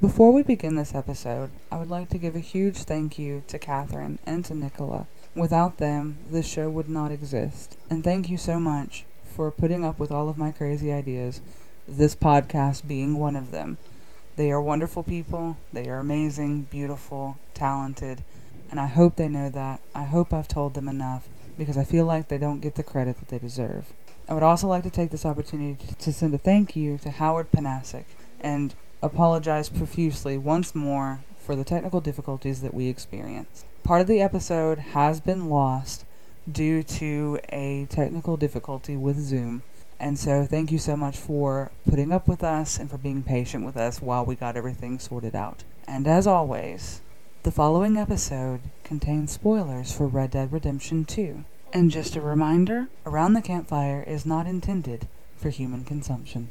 Before we begin this episode, I would like to give a huge thank you to Catherine and to Nicola. Without them, this show would not exist. And thank you so much for putting up with all of my crazy ideas, this podcast being one of them. They are wonderful people, they are amazing, beautiful, talented, and I hope they know that. I hope I've told them enough because I feel like they don't get the credit that they deserve. I would also like to take this opportunity to send a thank you to Howard Pinhasik and apologize profusely once more for the technical difficulties that we experienced. Part of the episode has been lost due to a technical difficulty with Zoom. And so, thank you so much for putting up with us and for being patient with us while we got everything sorted out. And as always, the following episode contains spoilers for Red Dead Redemption 2. And just a reminder Around the Campfire is not intended for human consumption.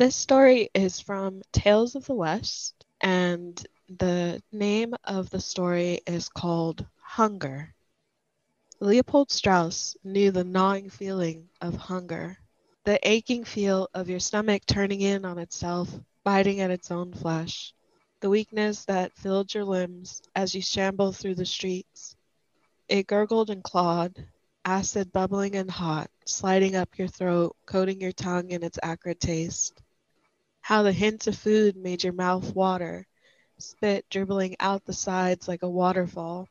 This story is from Tales of the West, and the name of the story is called Hunger. Leopold Strauss knew the gnawing feeling of hunger, the aching feel of your stomach turning in on itself, biting at its own flesh, the weakness that filled your limbs as you shambled through the streets. It gurgled and clawed, acid bubbling and hot, sliding up your throat, coating your tongue in its acrid taste. How the hint of food made your mouth water, spit dribbling out the sides like a waterfall,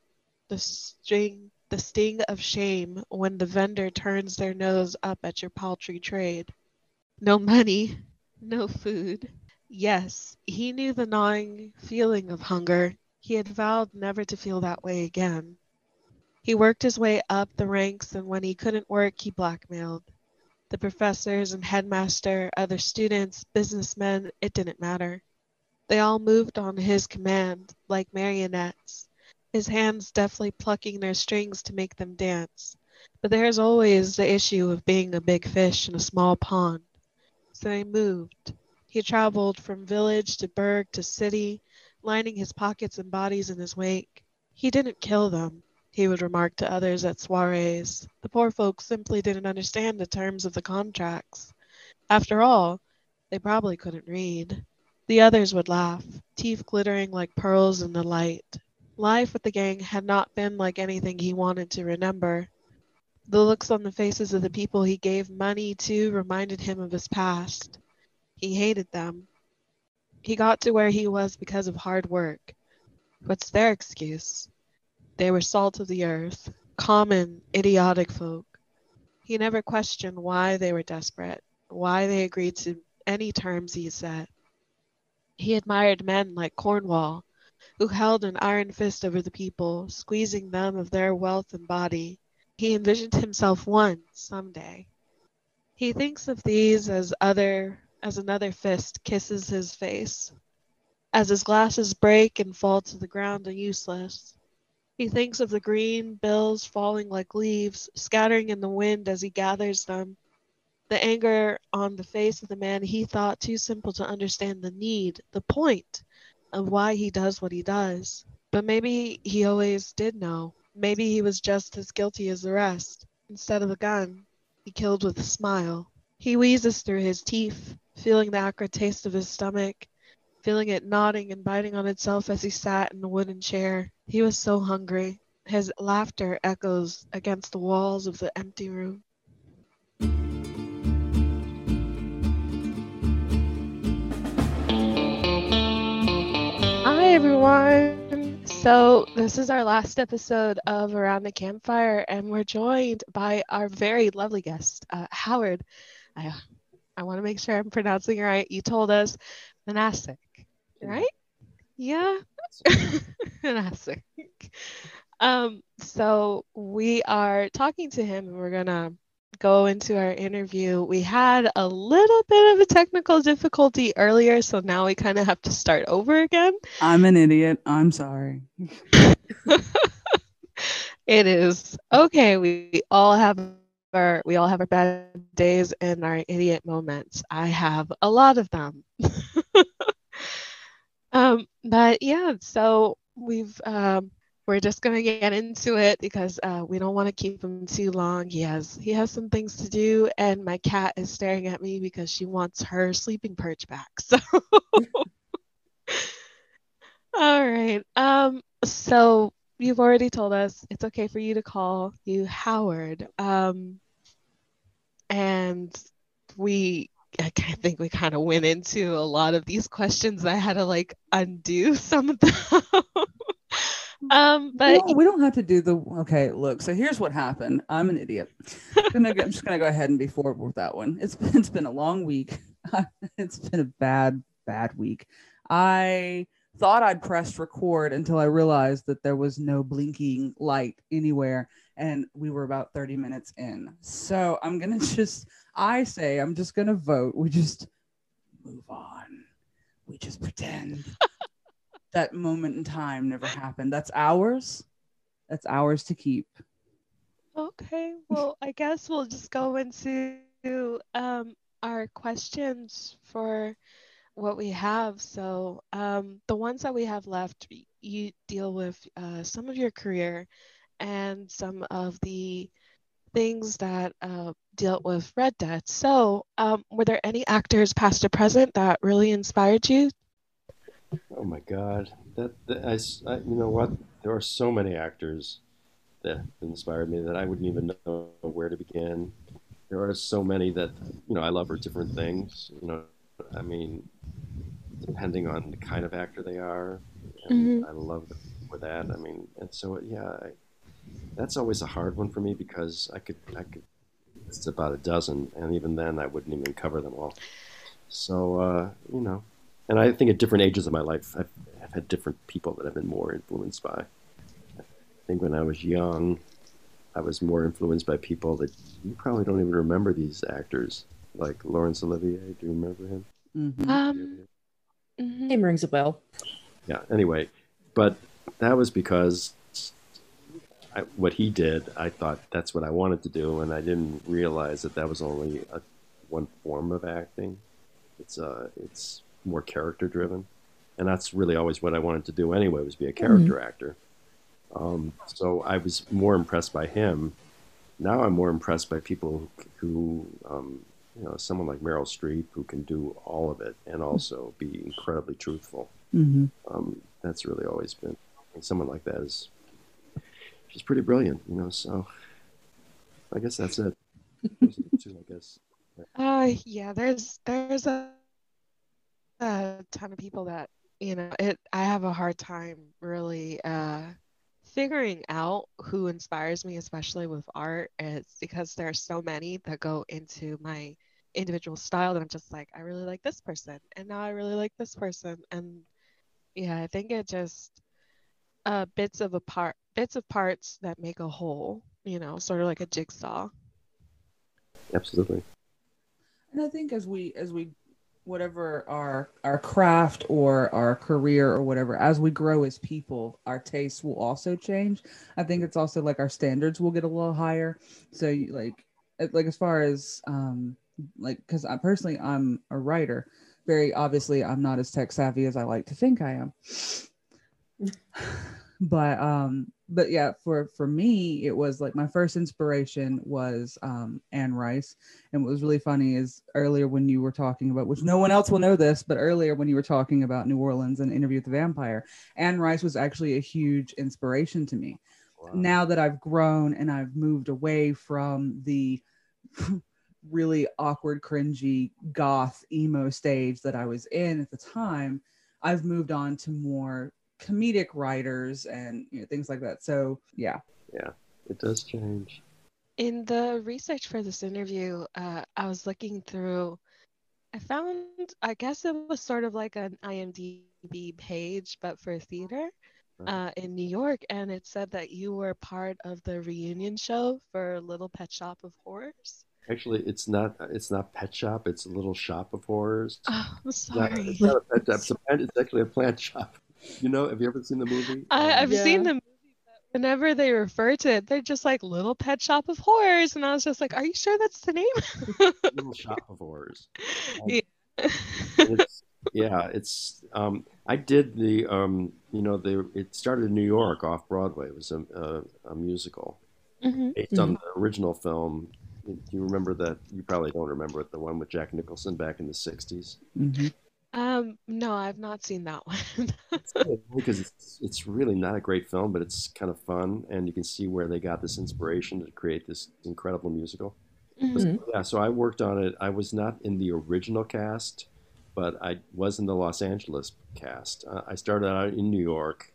the string the sting of shame when the vendor turns their nose up at your paltry trade. No money, no food. Yes, he knew the gnawing feeling of hunger. He had vowed never to feel that way again. He worked his way up the ranks, and when he couldn't work, he blackmailed. The professors and headmaster, other students, businessmen, it didn't matter. They all moved on his command, like marionettes his hands deftly plucking their strings to make them dance. But there's always the issue of being a big fish in a small pond. So he moved. He traveled from village to burg to city, lining his pockets and bodies in his wake. He didn't kill them, he would remark to others at soirees. The poor folks simply didn't understand the terms of the contracts. After all, they probably couldn't read. The others would laugh, teeth glittering like pearls in the light. Life with the gang had not been like anything he wanted to remember. The looks on the faces of the people he gave money to reminded him of his past. He hated them. He got to where he was because of hard work. What's their excuse? They were salt of the earth, common, idiotic folk. He never questioned why they were desperate, why they agreed to any terms he set. He admired men like Cornwall, who held an iron fist over the people, squeezing them of their wealth and body. He envisioned himself one someday. He thinks of these as other as another fist kisses his face, as his glasses break and fall to the ground and useless. He thinks of the green bills falling like leaves, scattering in the wind as he gathers them. The anger on the face of the man he thought too simple to understand the need, the point of why he does what he does. But maybe he always did know. Maybe he was just as guilty as the rest. Instead of a gun, he killed with a smile. He wheezes through his teeth, feeling the acrid taste of his stomach, feeling it nodding and biting on itself as he sat in the wooden chair. He was so hungry. His laughter echoes against the walls of the empty room. Hi, everyone. So, this is our last episode of Around the Campfire, and we're joined by our very lovely guest, uh, Howard. I, I want to make sure I'm pronouncing it right. You told us Manasic, right? Yeah. Manasic. Um, so, we are talking to him, and we're going to go into our interview, we had a little bit of a technical difficulty earlier, so now we kind of have to start over again. I'm an idiot. I'm sorry. it is okay. We all have our we all have our bad days and our idiot moments. I have a lot of them. Um, but yeah, so we've um, we're just gonna get into it because uh, we don't want to keep him too long. He has he has some things to do, and my cat is staring at me because she wants her sleeping perch back. So. All right. Um, so you've already told us it's okay for you to call you Howard. Um, and we I think we kind of went into a lot of these questions. I had to like undo some of them. um, but no, we don't have to do the okay. Look, so here's what happened. I'm an idiot. I'm, gonna go, I'm just gonna go ahead and be forward with that one. It's been, it's been a long week. it's been a bad bad week. I thought I'd pressed record until I realized that there was no blinking light anywhere and we were about 30 minutes in. So I'm going to just, I say, I'm just going to vote. We just move on. We just pretend that moment in time never happened. That's ours. That's ours to keep. Okay. Well, I guess we'll just go into um, our questions for what we have. So um, the ones that we have left, you deal with uh, some of your career and some of the things that uh, dealt with Red Dead. So um, were there any actors, past or present, that really inspired you? Oh my God, that, that I, I, you know what? There are so many actors that inspired me that I wouldn't even know where to begin. There are so many that you know I love for different things. You know, I mean, depending on the kind of actor they are. Mm-hmm. I love for that. I mean, and so yeah, I, that's always a hard one for me because I could I could it's about a dozen, and even then I wouldn't even cover them all. So uh, you know, and I think at different ages of my life, I've, I've had different people that I've been more influenced by. I think when I was young, I was more influenced by people that you probably don't even remember these actors, like Laurence Olivier. Do you remember him? Mm-hmm. Um, Mm-hmm. Name rings a bell. Yeah. Anyway, but that was because I, what he did, I thought that's what I wanted to do, and I didn't realize that that was only a, one form of acting. It's uh, it's more character driven, and that's really always what I wanted to do anyway was be a character mm-hmm. actor. Um, so I was more impressed by him. Now I'm more impressed by people who, who um, you know, someone like Meryl Streep who can do all of it and also be incredibly truthful. Mm-hmm. Um, that's really always been someone like that is she's pretty brilliant, you know. So I guess that's it. I guess. Uh, yeah. There's there's a, a ton of people that you know. It I have a hard time really uh figuring out who inspires me, especially with art, It's because there are so many that go into my individual style that I'm just like, I really like this person, and now I really like this person, and yeah, I think it just uh, bits of a part, bits of parts that make a whole, you know, sort of like a jigsaw. Absolutely. And I think as we as we whatever our our craft or our career or whatever as we grow as people our tastes will also change i think it's also like our standards will get a little higher so like like as far as um like because I personally I'm a writer. Very obviously, I'm not as tech savvy as I like to think I am. but um, but yeah, for for me, it was like my first inspiration was um Anne Rice, and what was really funny is earlier when you were talking about, which no one else will know this, but earlier when you were talking about New Orleans and Interview with the Vampire, Anne Rice was actually a huge inspiration to me. Wow. Now that I've grown and I've moved away from the really awkward, cringy, goth, emo stage that I was in at the time, I've moved on to more comedic writers and you know, things like that. So, yeah. Yeah, it does change. In the research for this interview, uh, I was looking through, I found, I guess it was sort of like an IMDb page, but for theater. Uh, in New York, and it said that you were part of the reunion show for Little Pet Shop of Horrors. Actually, it's not. It's not Pet Shop. It's a little shop of horrors. Oh, I'm sorry. It's not, it's not a pet shop. It's, a it's actually a plant shop. You know? Have you ever seen the movie? I, have yeah. seen the movie, but whenever they refer to it, they're just like little pet shop of horrors, and I was just like, "Are you sure that's the name?" little shop of horrors. Um, yeah. it's, yeah, it's. Um, I did the. Um, you know, they. It started in New York off Broadway. It was a, a, a musical mm-hmm. based mm-hmm. on the original film do you remember that? You probably don't remember it. The one with Jack Nicholson back in the '60s. Mm-hmm. Um, no, I've not seen that one. because it's it's really not a great film, but it's kind of fun, and you can see where they got this inspiration to create this incredible musical. Mhm. Yeah, so I worked on it. I was not in the original cast, but I was in the Los Angeles cast. Uh, I started out in New York,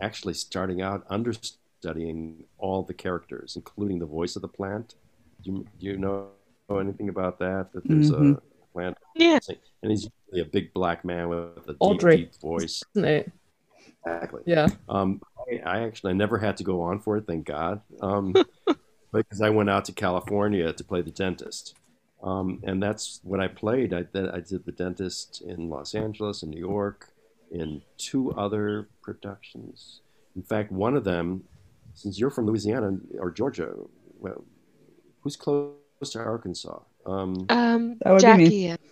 actually starting out understudying all the characters, including the voice of the plant. Do you, do you know anything about that? That there's Mhm. a plant, Yeah. and he's a big black man with a deep, Audrey. deep voice. Isn't it? Exactly. Yeah. Um, I, I actually never had to go on for it, thank God, um, because I went out to California to play the dentist, um, and that's what I played. I, did- I did the dentist in Los Angeles, in New York, in two other productions. In fact, one of them, since you're from Louisiana or Georgia, well, who's close to Arkansas? Um, Um, That would be me. Jackie.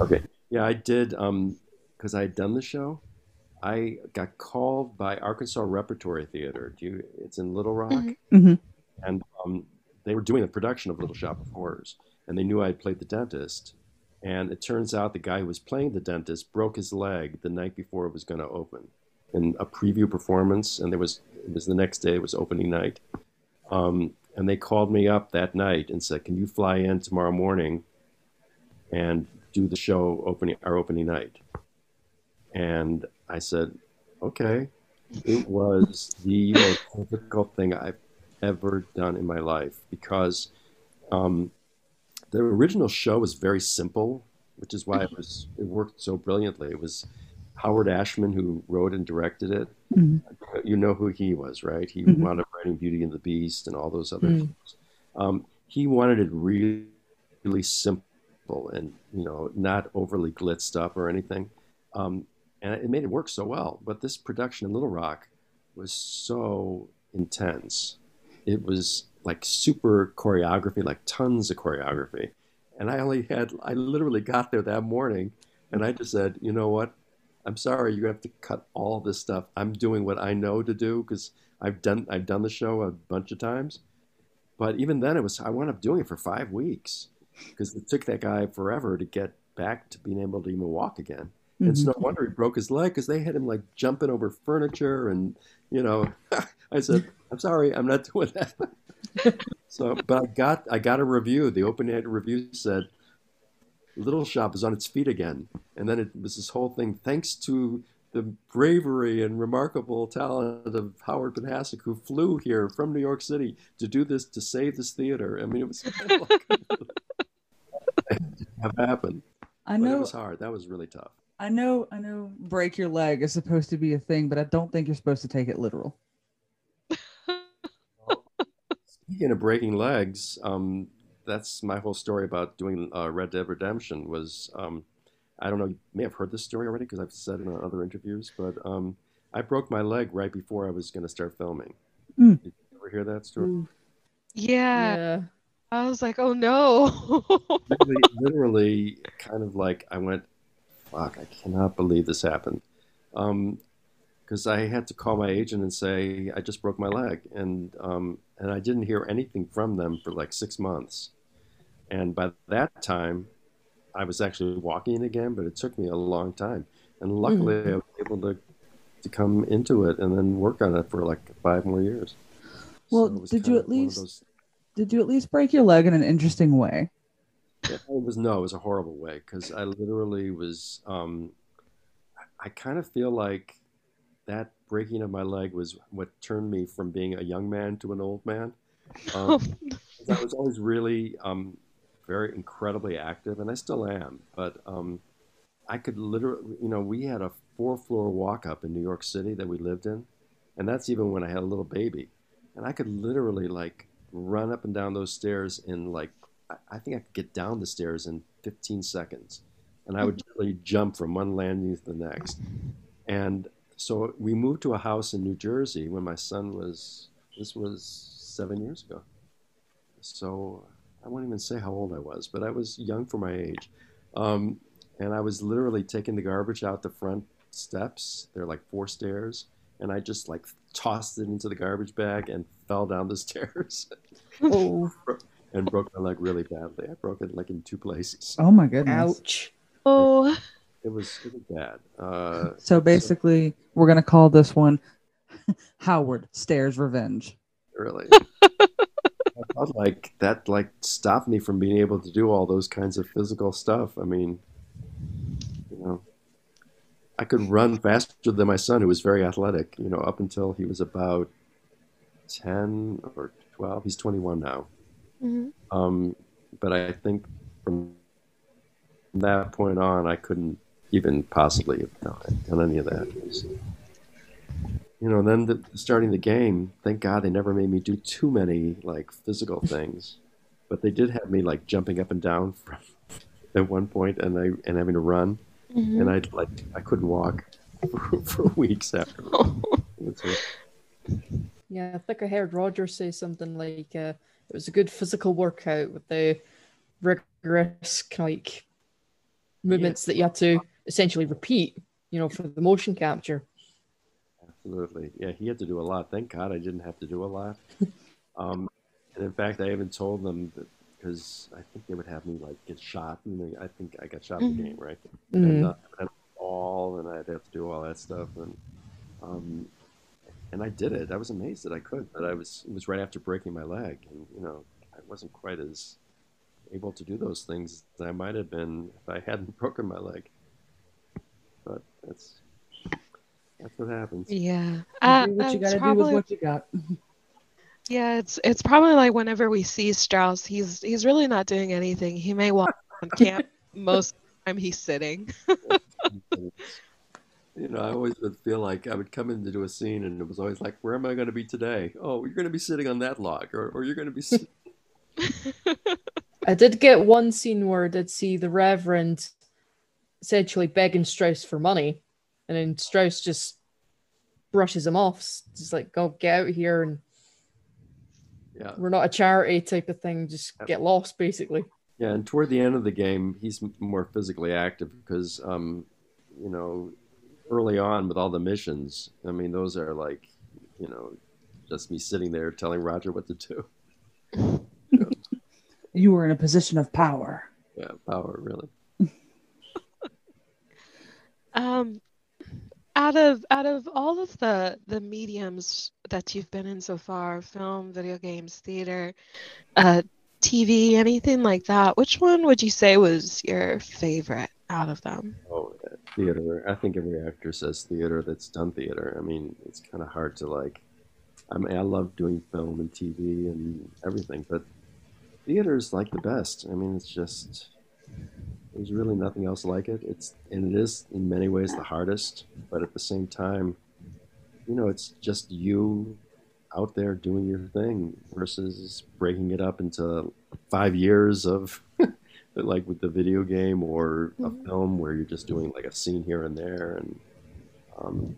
Okay. Yeah, I did because I had done the show. I got called by Arkansas Repertory Theater. Do you? It's in Little Rock, Mhm. hmm and um, they were doing a production of Little Shop of Horrors, and they knew I had played the dentist. And it turns out the guy who was playing the dentist broke his leg the night before it was going to open, in a preview performance. And there was it was the next day. It was opening night, um, and they called me up that night and said, "Can you fly in tomorrow morning and do the show opening our opening night?" And I said, "Okay." It was the most difficult thing I've ever done in my life because um, the original show was very simple, which is why it was it worked so brilliantly. It was Howard Ashman who wrote and directed it. Mhm. You know who he was, right? He Mhm. wound up writing Beauty and the Beast and all those other Mm. things. Um, he wanted it really, really simple and you know not overly glitzed up or anything. Um, and it made it work so well. But this production in Little Rock was so intense. It was like super choreography, like tons of choreography. And I only had, I literally got there that morning and I just said, you know what? I'm sorry, you have to cut all this stuff. I'm doing what I know to do because I've done, I've done the show a bunch of times. But even then, it was, I wound up doing it for five weeks because it took that guy forever to get back to being able to even walk again. And it's mm-hmm. no wonder he broke his leg because they had him like jumping over furniture and you know I said I'm sorry I'm not doing that. So but I got I got a review. The open night review said Little Shop is on its feet again. And then it was this whole thing thanks to the bravery and remarkable talent of Howard Pinhasik who flew here from New York City to do this to save this theater. I mean it was have happened I but it was hard that was really tough I know, I know. Break your leg is supposed to be a thing, but I don't think you're supposed to take it literal. Speaking of breaking legs, um, that's my whole story about doing uh, Red Dead Redemption. Was um, I don't know, you may have heard this story already because I've said it in other interviews, but um, I broke my leg right before I was going to start filming. Mm. Did you ever hear that story? Ooh, Yeah. yeah. I was like, oh no. literally, literally, kind of like I went, "Fuck! I cannot believe this happened," because I had to call my agent and say I just broke my leg, and um, and I didn't hear anything from them for like six months, and by that time, I was actually walking again, but it took me a long time, and luckily I was able to to come into it and then work on it for like five more years. Well, it was did you of at one of least- those- Did you at least break your leg in an interesting way? It was no, it was a horrible way because I literally was. Um, I kind of feel like that breaking of my leg was what turned me from being a young man to an old man. Um, 'cause I was always really um, very incredibly active, and I still am. But um, I could literally, you know, we had a four-floor walk-up in New York City that we lived in, and that's even when I had a little baby, and I could literally like run up and down those stairs in like I- think I could get down the stairs in 15 seconds, and I would literally jump from one landing to the next. And so we moved to a house in New Jersey when my son was this was seven years ago. So I won't even say how old I was, but I was young for my age. Um, and I was literally taking the garbage out the front steps. They're like four stairs, and I just like tossed it into the garbage bag and fell down the stairs Oh, and broke my leg really badly. I broke it like in two places. Oh my goodness! ouch. oh. it was it was bad. Uh, So basically, we're gonna call this one Howard Stairs Revenge. really, I felt like that like stopped me from being able to do all those kinds of physical stuff. I mean, you know, I could run faster than my son, who was very athletic. You know, up until he was about ten or twelve. He's twenty-one now. Mhm. Um, but I think from that point on, I couldn't even possibly have done, done any of that. You know, then the, starting the game, thank God they never made me do too many like physical things, but they did have me like jumping up and down from, at one point, and I and having to run, Mhm. and I like I couldn't walk for, for weeks after. That's. Yeah, I think I heard Roger say something like uh, it was a good physical workout with the rigorous like movements that you had to essentially repeat, you know, for the motion capture. Absolutely. Yeah, he had to do a lot. Thank God I didn't have to do a lot. Um, and in fact, I even told them that because I think they would have me like get shot. You know, I think I got shot in the Mhm. game, right? Mhm. And uh, and all, and I'd have to do all that stuff, and um, and I did it. I was amazed that I could, but I was it was right after breaking my leg, and you know, I wasn't quite as able to do those things as I might have been if I hadn't broken my leg. But that's that's what happens. Yeah. You Uh, do what you gotta do probably, with what you got. yeah, it's it's probably like whenever we see Strauss, he's he's really not doing anything. He may walk on camp most of the time he's sitting. You know, I always would feel like I would come in to do a scene, and it was always like, "Where am I going to be today? Oh, you're going to be sitting on that log, or, or you're going to be." Sitting... I did get one scene where I did see the Reverend essentially begging Strauss for money, and then Strauss just brushes him off, s- just like, go get out of here, and Yeah, we're not a charity type of thing, just get lost, basically. yeah. And toward the end of the game, he's more physically active because, um, you know, early on with all the missions, I mean, those are like, you know, just me sitting there telling Roger what to do. You were in a position of power. Yeah, power really. Um, out of out of all of the the mediums that you've been in so far, film, video games, theater, uh, TV, anything like that, which one would you say was your favorite out of them? Oh, theater. I think every actor says theater that's done theater. I mean, it's kind of hard to like. I mean, I love doing film and TV and everything, but theater is like the best. I mean, it's just there's really nothing else like it. It's and it is in many ways the hardest, but at the same time, you know, it's just you out there doing your thing versus breaking it up into five years of like with the video game or a Mhm. film where you're just doing like a scene here and there and um,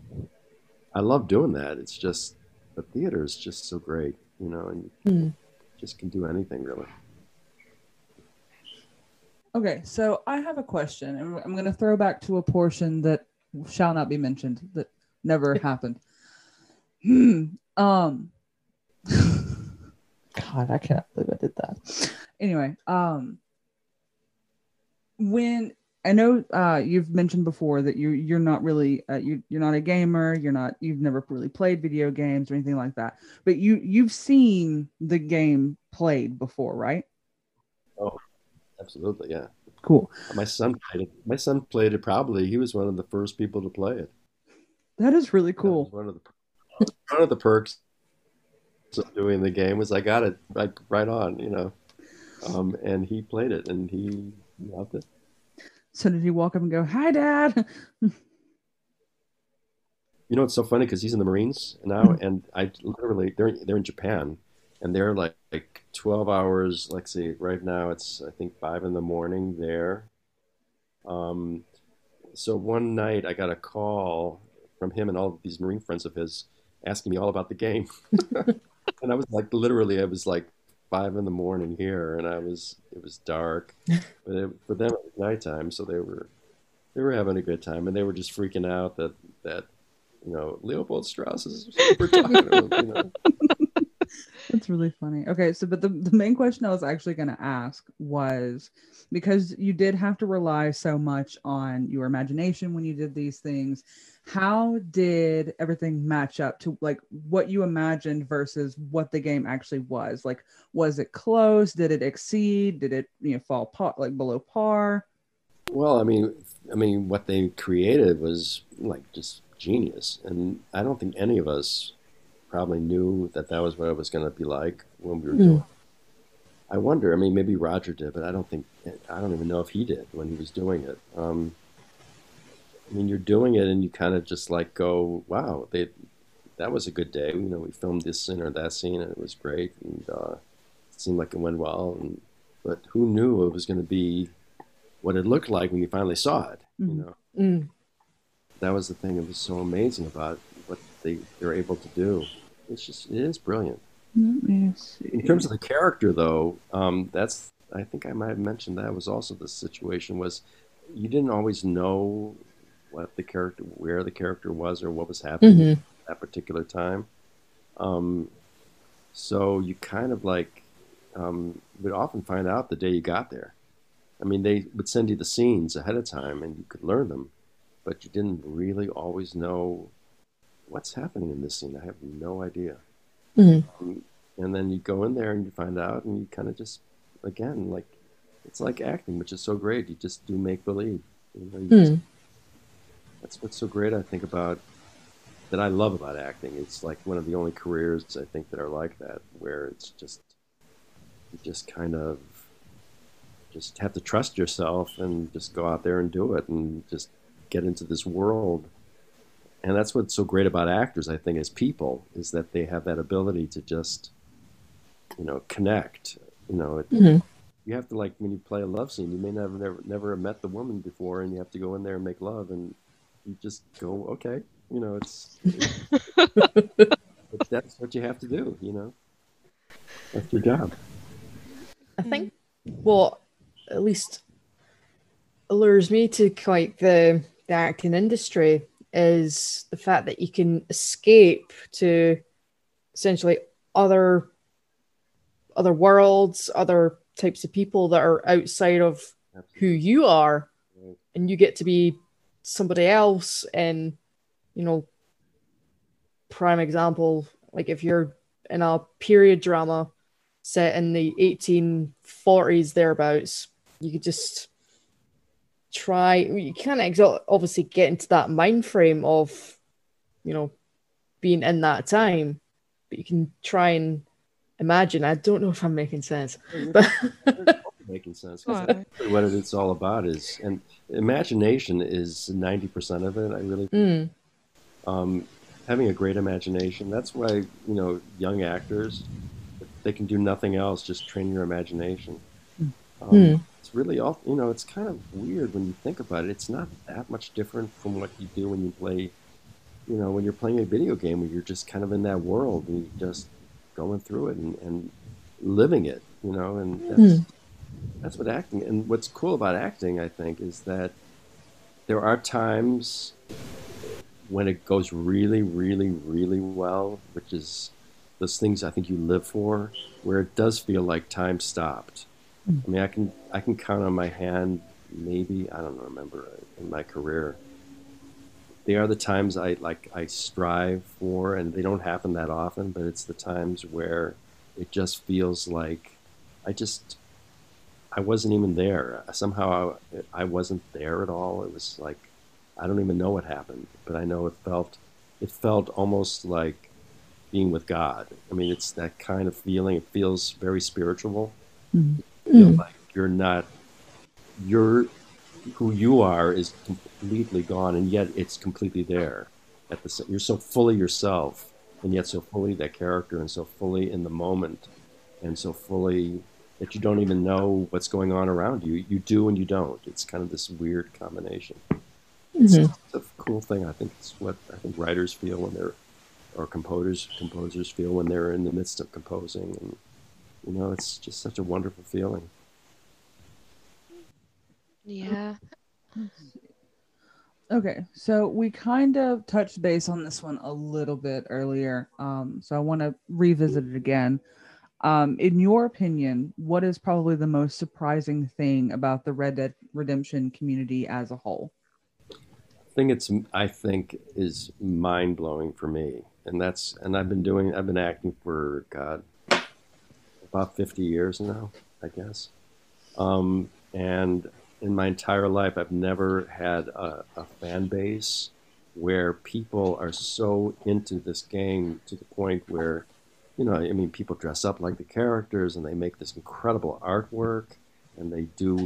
i love doing that it's just the theater is just so great you know and you Hmm. just can do anything really Okay, so I have a question, and I'm going to throw back to a portion that shall not be mentioned, that never happened. Um. God, I cannot believe I did that. Anyway, um, when I know uh, you've mentioned before that you you're not really uh, you you're not a gamer, you're not you've never really played video games or anything like that, but you you've seen the game played before, right? Absolutely yeah. Cool. my son played it. My son played it probably. He was one of the first people to play it. That is really cool. one of the one of the perks of doing the game was i got it like right on you know. Um, and he played it and he loved it. So did he walk up and go, "Hi, Dad"? You know, it's so funny because he's in the Marines now, and I literally they're they're in Japan, and they're like, like twelve hours. Let's see, right now it's I think five in the morning there. Um, so one night I got a call from him and all these Marine friends of his asking me all about the game, and I was like, literally, I was like five in the morning here, and I was it was dark, but it, for them it was nighttime, so they were they were having a good time, and they were just freaking out that that you know, Leopold Strauss is talking to you know. That's really funny. Okay, so but the, the main question I was actually going to ask was because you did have to rely so much on your imagination when you did these things, how did everything match up to like what you imagined versus what the game actually was? Like was it close? Did it exceed? Did it, you know, fall par, like below par? Well, I mean, I mean, what they created was like just genius, and I don't think any of us probably knew that that was what it was going to be like when we were Mm. doing. it. I wonder. I mean, maybe Roger did, but I don't think. I don't even know if he did when he was doing it. Um, I mean, you're doing it, and you kind of just like go, "Wow, they, that was a good day." You know, we filmed this scene or that scene, and it was great, and uh, it seemed like it went well. And but who knew it was going to be what it looked like when you finally saw it? You Mhm. know Mm. that was the thing that was so amazing about they they're able to do. It's just it is brilliant. Let me see. In terms of the character, though, um, that's I think I might have mentioned that was also the situation was you didn't always know what the character where the character was or what was happening Mhm. at that particular time. Um, so you kind of like um, would often find out the day you got there. I mean, they would send you the scenes ahead of time, and you could learn them, but you didn't really always know what's happening in this scene. I have no idea. Mhm. Um, and then you go in there and you find out, and you kind of just, again, like it's like acting, which is so great. You just do make believe. You know, you just- Mm. that's what's so great. I think about that. I love about acting. It's like one of the only careers I think that are like that, where it's just you just kind of just have to trust yourself and just go out there and do it and just get into this world. And that's what's so great about actors, I think, as people, is that they have that ability to just, you know, connect. You know, it, Mhm. you have to like when you play a love scene, you may never, never, never have met the woman before, and you have to go in there and make love, and you just go, okay, you know, it's, it's that's what you have to do, you know, that's your job. I think what at least allures me to like the, the acting industry is the fact that you can escape to essentially other other worlds, other types of people that are outside of who you are, Right. and you get to be somebody else. And you know, prime example, like if you're in a period drama set in the 1840s thereabouts, you could just try. You can't exa- obviously get into that mind frame of, you know, being in that time, but you can try and imagine. I don't know if I'm making sense, but making sense. 'cause Right. what it's all about is, and imagination is ninety percent of it. I really Mm, um, having a great imagination. That's why you know young actors they can do nothing else, just train your imagination. Um, Hmm. It's really all you know. It's kind of weird when you think about it. It's not that much different from what you do when you play, you know, when you're playing a video game where you're just kind of in that world and you're just going through it and, and living it, you know, and that's that's what acting. And what's cool about acting, I think, is that there are times when it goes really, really, really well, which is those things I think you live for, where it does feel like time stopped. I mean, I can I can count on my hand, maybe I don't remember in my career. They are the times I like I strive for, and they don't happen that often. But it's the times where it just feels like I just I wasn't even there. Somehow I, I wasn't there at all. It was like I don't even know what happened, but I know it felt it felt almost like being with God. I mean, it's that kind of feeling. It feels very spiritual. Mm-hmm. Mhm. You Mm. like you're not you're who you are is completely gone, and yet it's completely there. At the you're so fully yourself, and yet so fully that character, and so fully in the moment, and so fully that you don't even know what's going on around you. You do and you don't. It's kind of this weird combination. It's, Mhm. it's a cool thing. I think it's what I think writers feel when they're, or composers composers feel when they're in the midst of composing, and you know, it's just such a wonderful feeling. Yeah. Okay, so we kind of touched base on this one a little bit earlier. Um, so I want to revisit it again. Um, in your opinion, what is probably the most surprising thing about the Red Dead Redemption community as a whole? thing it's I think is mind blowing for me, and that's and I've been doing I've been acting for God about fifty years now, I guess, um, and in my entire life I've never had a, a fan base where people are so into this game to the point where you know I mean people dress up like the characters and they make this incredible artwork and they do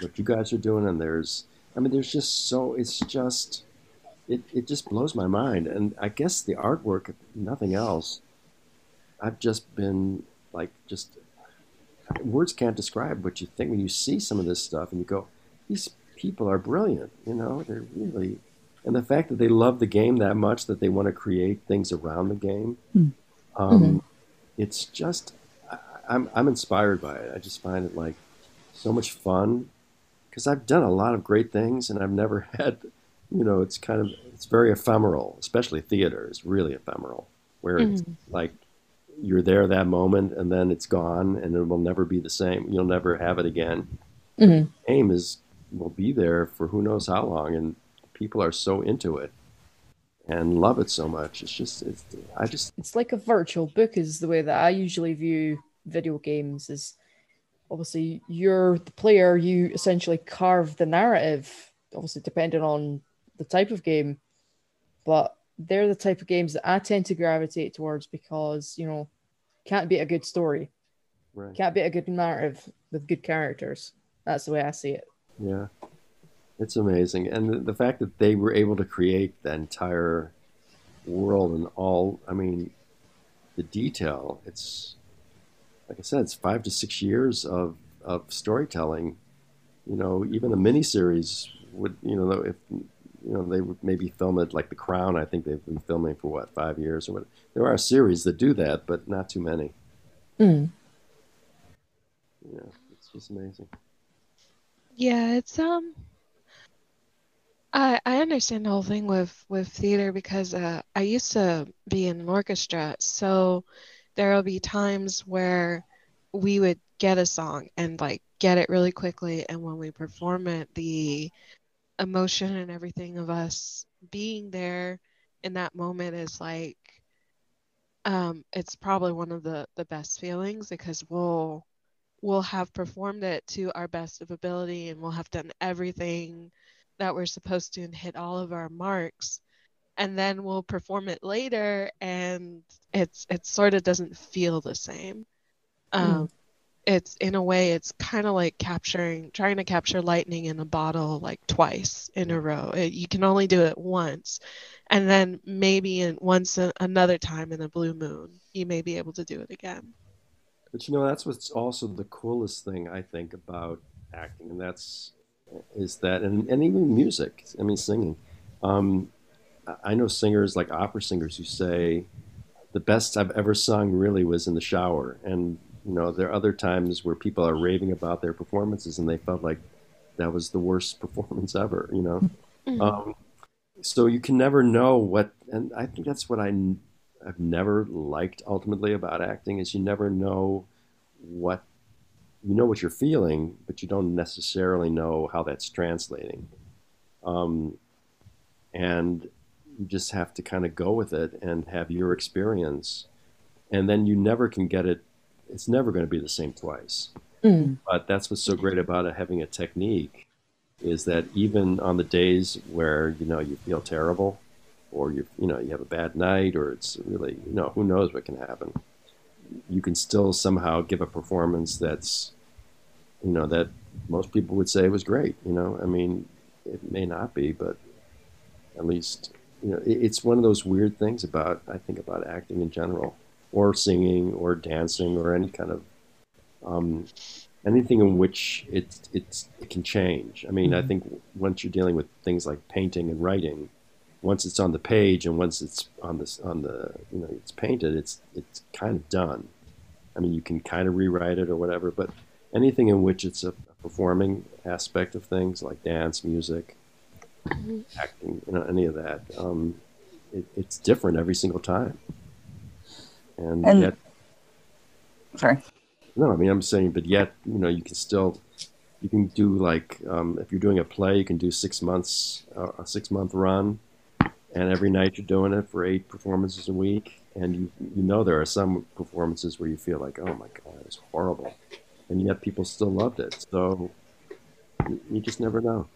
what you guys are doing and there's I mean, there's just so it's just it it just blows my mind. And I guess the artwork, if nothing else, I've just been like just words can't describe what you think when you see some of this stuff and you go, these people are brilliant. You know, they're really. And the fact that they love the game that much that they want to create things around the game, Mm. um, Mhm. it's just I, I'm I'm inspired by it. I just find it like so much fun because I've done a lot of great things and I've never had, you know, it's kind of it's very ephemeral, especially theater is really ephemeral, where it's like you're there that moment and then it's gone and it will never be the same. You'll never have it again. Mhm. Aim is will be there for who knows how long, and people are so into it and love it so much. It's just it's I just It's like a virtual book, is the way that I usually view video games. Is obviously you're the player, you essentially carve the narrative, obviously depending on the type of game, but they're the type of games that I tend to gravitate towards because you know can't beat a good story, right. can't beat a good narrative with good characters. That's the way I see it. Yeah, it's amazing, and the, the fact that they were able to create the entire world and all. I mean, the detail. It's like I said, it's five to six years of of storytelling. You know, even a miniseries would. You know, if you know they would maybe film it like The Crown. I think they've been filming for what five years or what. There are series that do that, but not too many. Mm. Yeah, it's just amazing. Yeah, it's um I I understand the whole thing with with theater because uh I used to be in an orchestra, so there'll be times where we would get a song and like get it really quickly and when we perform it the emotion and everything of us being there in that moment is like um it's probably one of the the best feelings because we'll we'll have performed it to our best of ability and we'll have done everything that we're supposed to and hit all of our marks. And then we'll perform it later and it's it sort of doesn't feel the same. Um it's in a way it's kind of like capturing trying to capture lightning in a bottle like twice in a row It- you can only do it once and then maybe in once a, another time in a blue moon you may be able to do it again But you know, that's what's also the coolest thing I think about acting, and that's is that, and, and even music. I mean, singing. Um, I- I know singers like opera singers who say the best I've ever sung really was in the shower, and you know, there are other times where people are raving about their performances, and they felt like that was the worst performance ever. You know. Mhm. Um, so you can never know what, and I think that's what I, n- I've never liked ultimately about acting is you never know what, you know what you're feeling, but you don't necessarily know how that's translating. Um, and you just have to kind of go with it and have your experience, and then you never can get it. It's never going to be the same twice. Mm. But that's what's so great about it, having a technique is that even on the days where you know you feel terrible or you you know you have a bad night or it's really you know who knows what can happen you can still somehow give a performance that's you know that most people would say was great you know i mean it may not be but at least you know it, it's one of those weird things about i think about acting in general or singing or dancing or any kind of um, anything in which it, it's, it can change. I mean, I think once you're dealing with things like painting and writing, once it's on the page and once it's on this on the you know it's painted, it's it's kind of done. I mean, you can kind of rewrite it or whatever, but anything in which it's a, a performing aspect of things like dance, music, acting, you know, any of that. Um, it, it's different every single time. And, And- yet, Sorry. no, I mean, I'm saying, but yet, you know, you can still, you can do like, um, if you're doing a play, you can do six months, uh, a six month run, and every night you're doing it for eight performances a week, and you you know there are some performances where you feel like, oh my god, it's horrible, and yet people still loved it. So you, you just never know.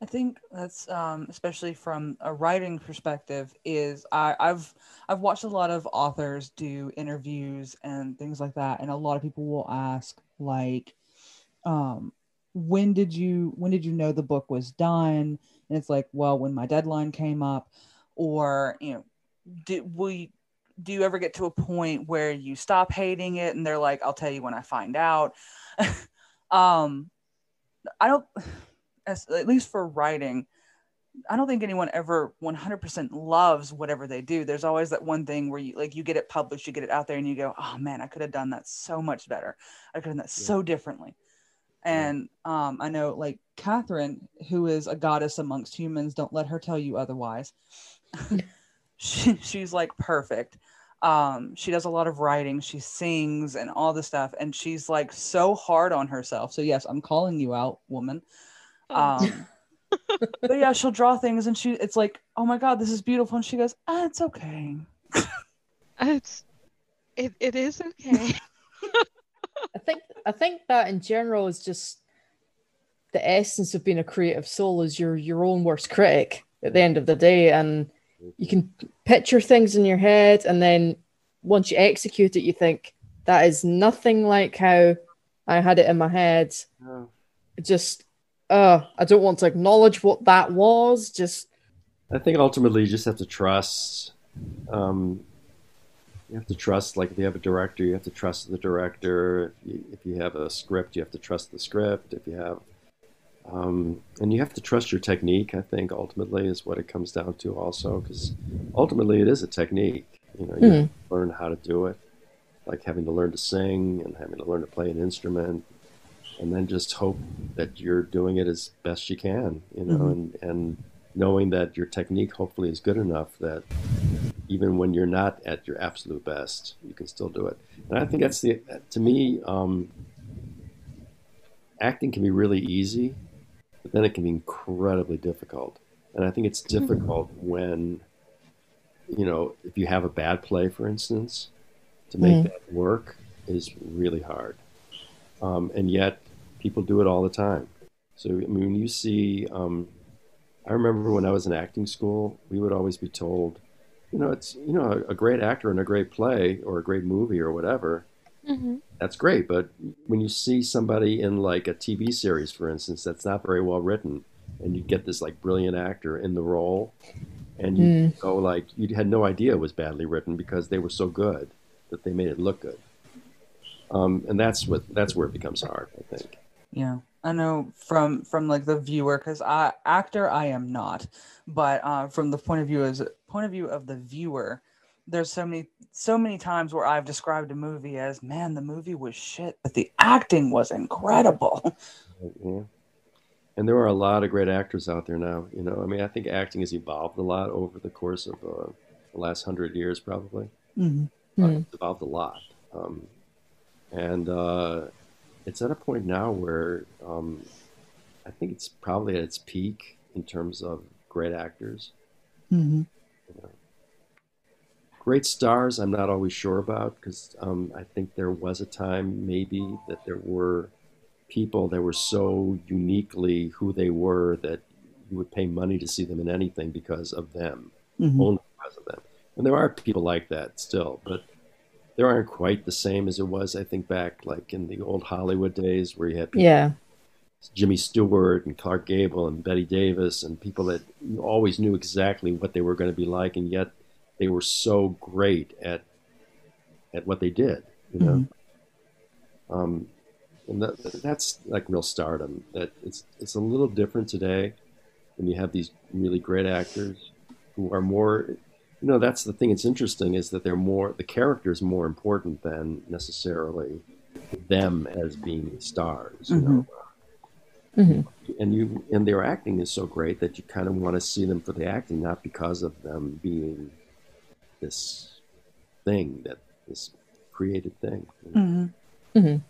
I think that's um, especially from a writing perspective. Is I, I've I've watched a lot of authors do interviews and things like that, and a lot of people will ask like, um, "When did you when did you know the book was done?" And it's like, "Well, when my deadline came up," or you know, did we do you ever get to a point where you stop hating it and they're like, "I'll tell you when I find out." um, I don't as at least for writing, I don't think anyone ever 100% loves whatever they do. There's always that one thing where you like you get it published, you get it out there, and you go, "Oh man, I could have done that so much better. I could have done that Yeah. so differently." And um, I know, like Catherine, who is a goddess amongst humans, don't let her tell you otherwise. she, she's like perfect. Um, she does a lot of writing. She sings and all this stuff, and she's like so hard on herself. So yes, I'm calling you out, woman. Um, but yeah, she'll draw things, and she it's like, oh my god, this is beautiful, and she goes, ah, it's okay. It's it, it is okay. I think I think that in general is just the essence of being a creative soul is you're your own worst critic at the end of the day and you can picture things in your head and then once you execute it you think that is nothing like how I had it in my head. No. Just uh I don't want to acknowledge what that was. Just I think ultimately you just have to trust. Um, you have to trust, like if you have a director, you have to trust the director. If you, if you have a script, you have to trust the script. If you have, um, and you have to trust your technique. I think ultimately is what it comes down to, also, because ultimately it is a technique. You know, you to learn how to do it, like having to learn to sing and having to learn to play an instrument, and then just hope that you're doing it as best you can. You know, Mhm. and and knowing that your technique hopefully is good enough that even when you're not at your absolute best, you can still do it. And I think that's the to me, um, acting can be really easy, but then it can be incredibly difficult. And I think it's difficult when, you know, if you have a bad play, for instance, to make Mm. that work is really hard. Um, and yet, people do it all the time. So, I mean, when you see, um, I remember when I was in acting school, we would always be told, you know, it's, you know, a, great actor in a great play or a great movie or whatever, hmm that's great. But when you see somebody in like a TV series, for instance, that's not very well written, and you get this like brilliant actor in the role, and you Mm. go like you had no idea it was badly written because they were so good that they made it look good. Um, and that's what that's where it becomes hard, I think. Yeah, I know from from like the viewer, because I actor I am not, but uh, from the point of view as point of view of the viewer, there's so many so many times where I've described a movie as, man, the movie was shit, but the acting was incredible. Yeah. And there are a lot of great actors out there now. You know, I mean, I think acting has evolved a lot over the course of uh, the last hundred years, probably. hmm Uh. It's evolved a lot. Um, and uh, it's at a point now where um, I think it's probably at its peak in terms of great actors. hmm Great stars, I'm not always sure about because um, I think there was a time maybe that there were people that were so uniquely who they were that you would pay money to see them in anything because of them, hmm only because of them. And there are people like that still, but they aren't quite the same as it was, I think, back like in the old Hollywood days where you had people yeah. Jimmy Stewart and Clark Gable and Bette Davis and people that always knew exactly what they were going to be like, and yet they were so great at at what they did. You know, um, and that, that's like real stardom. That it's it's a little different today when you have these really great actors who are more. You know, that's the thing. It's interesting is that they're more the characters more important than necessarily them as being stars. You know Mhm. and you and their acting is so great that you kind of want to see them for the acting, not because of them being this thing that this created thing. you know? Mm-hmm. Mhm.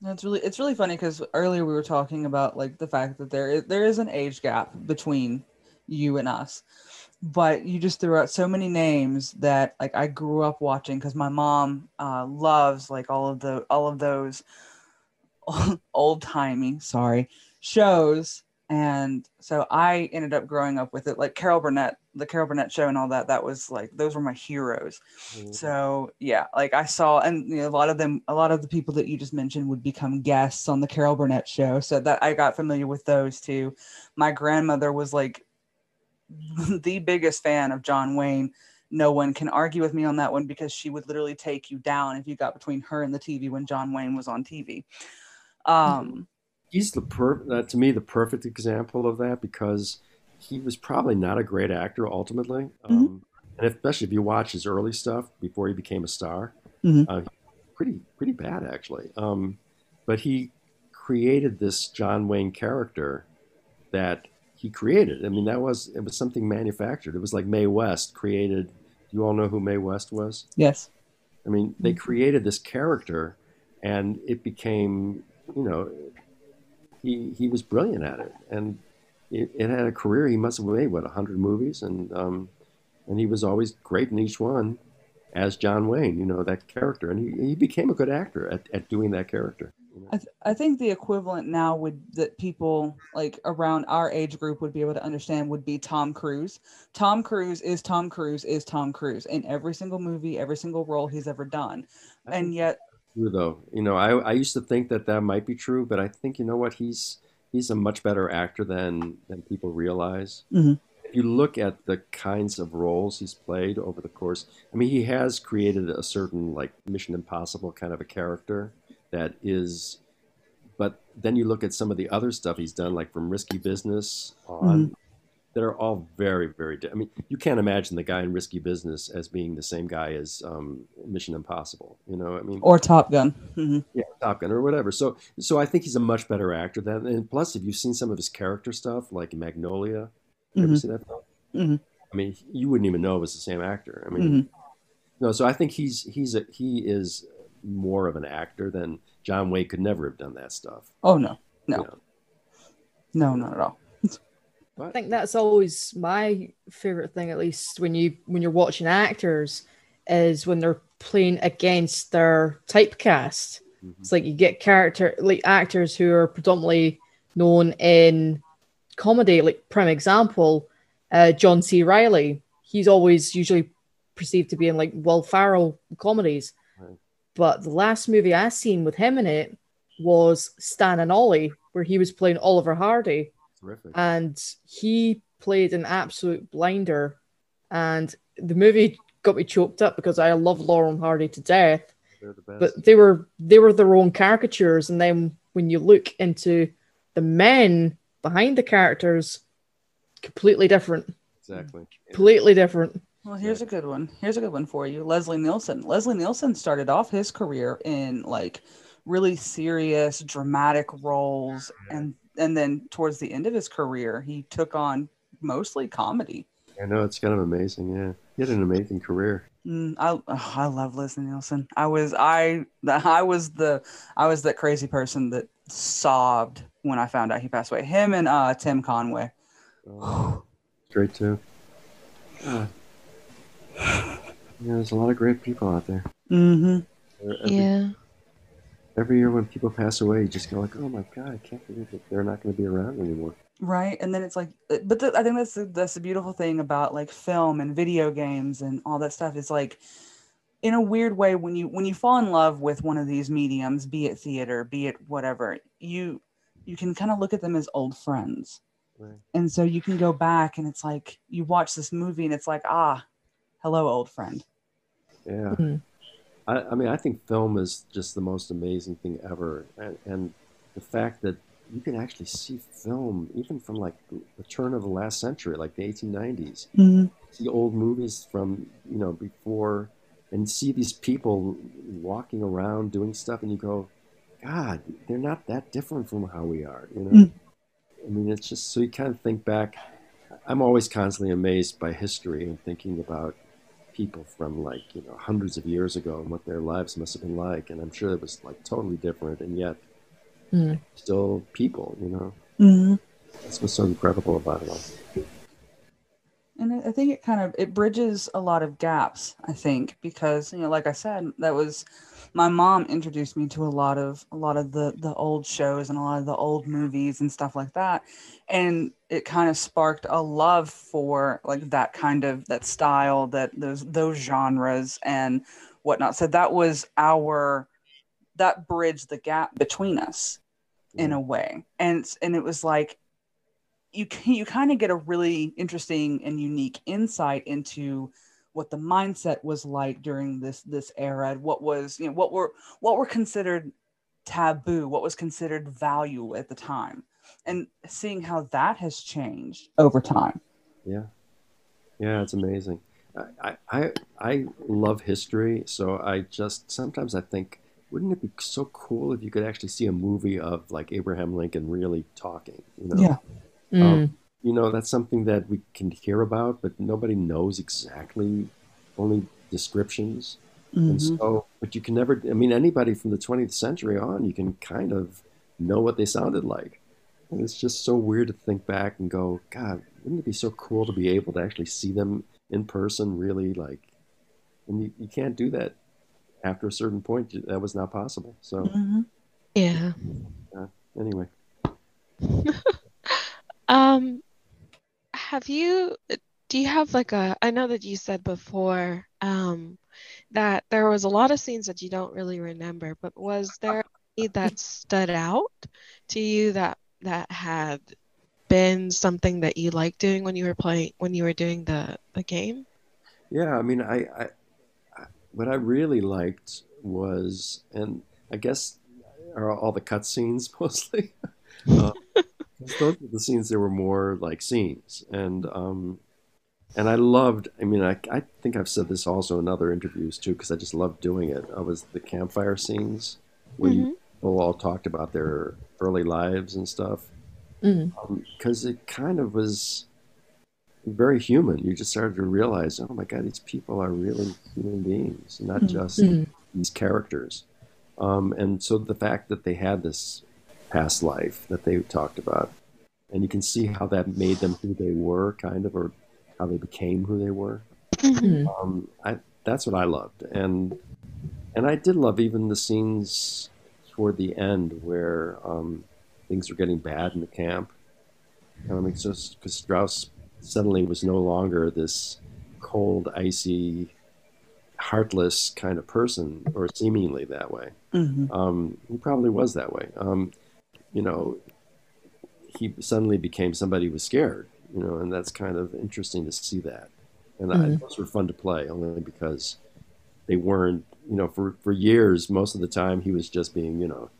That's really it's really funny because earlier we were talking about like the fact that there is there is an age gap between you and us, but you just threw out so many names that like I grew up watching because my mom uh, loves like all of the all of those old timey sorry shows and so I ended up growing up with it like Carol Burnett the Carol Burnett show and all that that was like those were my heroes so yeah, like I saw, and you know, a lot of them, a lot of the people that you just mentioned would become guests on the Carol Burnett show. So that I got familiar with those too. My grandmother was like the biggest fan of John Wayne. No one can argue with me on that one because she would literally take you down if you got between her and the TV when John Wayne was on TV. Um, he's the per uh, to me the perfect example of that because he was probably not a great actor ultimately, um, and especially if you watch his early stuff before he became a star, Mhm. uh, pretty pretty bad actually. Um, but he created this John Wayne character that he created. I mean, that was it was something manufactured. It was like Mae West created. You all know who Mae West was? yes. I mean, they created this character, and it became, you know, he he was brilliant at it, and it, it had a career. He must have made what hundred movies, and um, and he was always great in each one, as John Wayne. You know that character, and he, he became a good actor at, at doing that character. I, th- I think the equivalent now would that people like around our age group would be able to understand would be Tom Cruise. Tom Cruise is Tom Cruise is Tom Cruise in every single movie, every single role he's ever done. And yet, true though. You know, I, I used to think that that might be true, but I think you know what he's he's a much better actor than than people realize. Mhm. If you look at the kinds of roles he's played over the course, I mean, he has created a certain like Mission Impossible kind of a character that is. But then you look at some of the other stuff he's done, like from Risky Business on, that are all very, very. Di- I mean, you can't imagine the guy in Risky Business as being the same guy as um, Mission Impossible. You know, I mean, or Top Gun. Mhm. yeah, Top Gun or whatever. So, so I think he's a much better actor than. And plus, if you've seen some of his character stuff, like Magnolia, you ever see that film? Mhm. I mean, you wouldn't even know it was the same actor. I mean, Mhm. no. So I think he's he's a, he is more of an actor than John Wayne could never have done that stuff. Oh no, you no, know. no, not at all. I think that's always my favorite thing, at least when you when you're watching actors, is when they're playing against their typecast. Mhm. It's like you get character like actors who are predominantly known in comedy. Like prime example, uh, John C. Reilly. He's always usually perceived to be in like Will Ferrell comedies. But the last movie I seen with him in it was Stan and Ollie, where he was playing Oliver Hardy terrific. and he played an absolute blinder. And the movie got me choked up because I love Laurel and Hardy to death, the but they were they were their own caricatures. And then when you look into the men behind the characters, completely different, exactly. Completely different. Well, here's a good one. Here's a good one for you. Leslie Nielsen. Leslie Nielsen started off his career in like really serious, dramatic roles, and and then towards the end of his career, he took on mostly comedy. I know it's kind of amazing. Yeah, he had an amazing career. Mm, I oh, I love Leslie Nielsen. I was I the, I was the I was that crazy person that sobbed when I found out he passed away. Him and uh, Tim Conway. Uh, great too. Yeah, there's a lot of great people out there. Mm-hmm. Every, Yeah. every year when people pass away, you just go like, "Oh my god, I can't believe that they're not going to be around anymore." Right, and then it's like, uh, but the, I think that's the, that's the beautiful thing about like film and video games and all that stuff is like, in a weird way, when you when you fall in love with one of these mediums, be it theater, be it whatever, you you can kind of look at them as old friends, Right. and so you can go back and it's like you watch this movie and it's like, ah, hello, old friend. Yeah. Mhm. I, I mean, I think film is just the most amazing thing ever, and, and the fact that you can actually see film even from like the turn of the last century, like the 1890s. Mm-hmm. See old movies from you know before, and see these people walking around doing stuff, and you go, God, they're not that different from how we are. You know, Mm. I mean, it's just so you kind of think back. I'm always constantly amazed by history and thinking about people from like you know hundreds of years ago and what their lives must have been like, and I'm sure it was like totally different, and yet Mm. still people. You know, Mm-hmm. that's what's so incredible about it all. And I think it kind of it bridges a lot of gaps. I think because you know, like I said, that was my mom introduced me to a lot of a lot of the the old shows and a lot of the old movies and stuff like that, and it kind of sparked a love for like that kind of that style, that those those genres and whatnot. So that was our that bridged the gap between us in mm. a way, and and it was like you can, you kind of get a really interesting and unique insight into what the mindset was like during this this era what was you know what were what were considered taboo what was considered value at the time and seeing how that has changed over time Yeah, yeah, it's amazing. I, I I love history, so I just sometimes I think, wouldn't it be so cool if you could actually see a movie of like Abraham Lincoln really talking? You know, Yeah. Mm. Um, you know that's something that we can hear about, but nobody knows exactly. Only descriptions, and Mhm. so but you can never. I mean, anybody from the 20th century on, you can kind of know what they sounded like. And it's just so weird to think back and go, God, wouldn't it be so cool to be able to actually see them in person, really like, and you, you can't do that after a certain point. That was not possible. So Mhm. Yeah. anyway, Um, have you, do you have like a, I know that you said before, um, that there was a lot of scenes that you don't really remember, but was there any that stood out to you that that had been something that you liked doing when you were playing when you were doing the the game? yeah, I mean, I, I, I what I really liked was, and I guess are all the cutscenes mostly. uh, were the scenes that were more like scenes, and um, and I loved. I mean, I, I think I've said this also in other interviews too, because I just loved doing it. I was the campfire scenes where you people all talked about their early lives and stuff, because it kind of was very human. You just started to realize, oh my God, these people are really human beings, not Mhm. just Mm. these characters. Um, and so the fact that they had this past life that they talked about, and you can see how that made them who they were, kind of, or how they became who they were. Mm. Um, I that's what I loved, and and I did love even the scenes toward the end where um, things were getting bad in the camp. Um, it's just because Strauss suddenly was no longer this cold, icy, heartless kind of person, or seemingly that way. Mhm. Um, he probably was that way. Um, you know, he suddenly became somebody who was scared. You know, and that's kind of interesting to see that. And I, Mhm. those were fun to play only because they weren't. You know, for for years, most of the time he was just being, you know,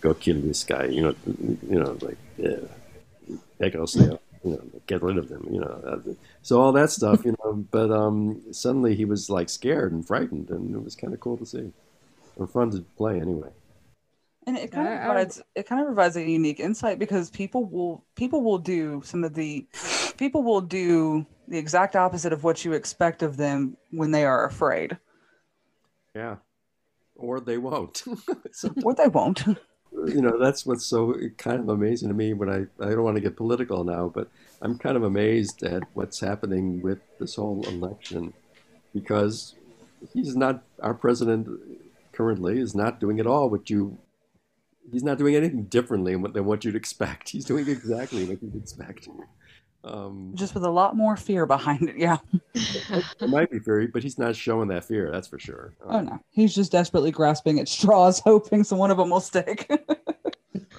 go kill this guy. You know, you know, like yeah, take us there. You know, get rid of them. You know, uh, so all that stuff. You know, but um, suddenly he was like scared and frightened, and it was kind of cool to see or fun to play anyway. And it kind of I- I- provides it kind of provides a unique insight because people will people will do some of the people will do the exact opposite of what you expect of them when they are afraid Yeah, or they won't. or they won't you know, that's what's so kind of amazing to me. When I I don't want to get political now, but I'm kind of amazed at what's happening with this whole election because he's not our president currently is not doing at all what you. He's not doing anything differently than what, you'd expect. He's doing exactly what you'd expect. Um, just with a lot more fear behind it yeah it might be fear, but he's not showing that fear. That's for sure. oh no he's just desperately grasping at straws hoping some one of them will stick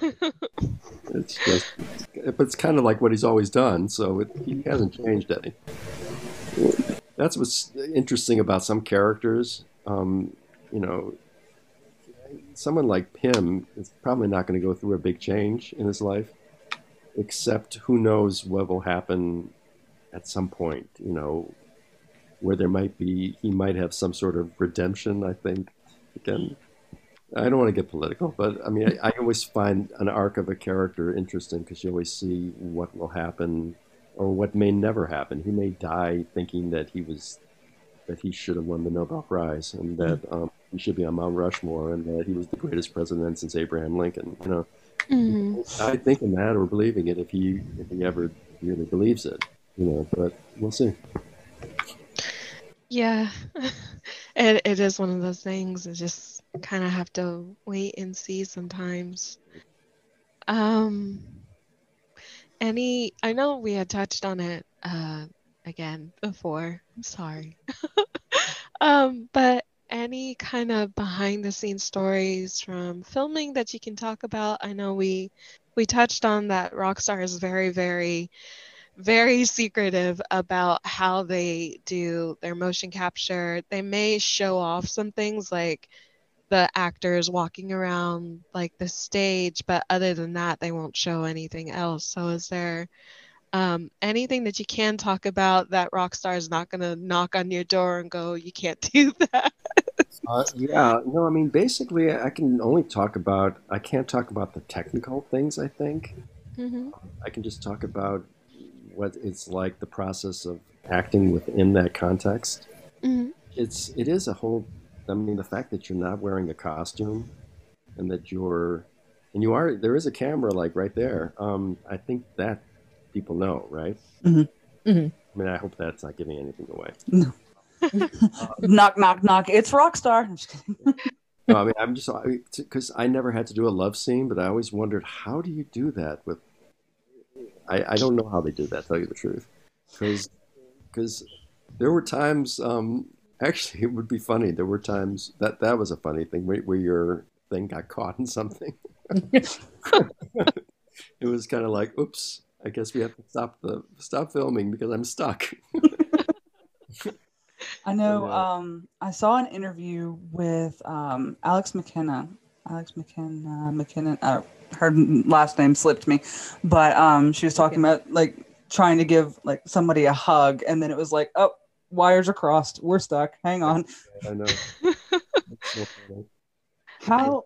It's just, but it's kind of like what he's always done, so it, he hasn't changed any. That's what's interesting about some characters. Um, you know, someone like Pym is probably not going to go through a big change in his life, except who knows what will happen at some point. You know, where there might be, he might have some sort of redemption. I think again, I don't want to get political, but I mean, I, I always find an arc of a character interesting because you always see what will happen or what may never happen. He may die thinking that he was that he should have won the Nobel Prize and that um, he should be on Mount Rushmore and that he was the greatest president since Abraham Lincoln. You know, Mhm. I thinking that or believing it if he if he ever really believes it. You know, but we'll see. Yeah, it it is one of those things. I just kind of have to wait and see sometimes. Um, any, I know we had touched on it uh again before. I'm sorry. Um, but any kind of behind the scenes stories from filming that you can talk about? I know we we touched on that Rockstar is very, very very secretive about how they do their motion capture. They may show off some things like the actors walking around like the stage, but other than that, they won't show anything else. So, is there um, anything that you can talk about that Rockstar is not going to knock on your door and go, you can't do that? Uh, yeah, no, I mean, basically, I can only talk about, I can't talk about the technical things, I think. hmm I can just talk about what it's like, the process of acting within that context. hmm It's, it is a whole, I mean, the fact that you're not wearing a costume and that you're, and you are, there is a camera like right there. Um, I think that people know, right? Mhm. Mhm. I mean, I hope that's not giving anything away. knock, knock, knock. It's Rockstar. I'm just kidding. No, I mean, I'm just because I never had to do a love scene, but I always wondered how do you do that with. I, I don't know how they did that. Tell you the truth, because there were times. Um, actually, it would be funny. There were times that that was a funny thing where, where your thing got caught in something. it was kind of like, oops. I guess we have to stop the stop filming because I'm stuck. I know. Uh, Um, I saw an interview with um, Alex McKenna. Alex McKenna, McKinnon. Uh, her last name slipped me, but um, she was talking about like trying to give like somebody a hug, and then it was like, oh, wires are crossed. We're stuck. Hang on. I know. It's so funny. How?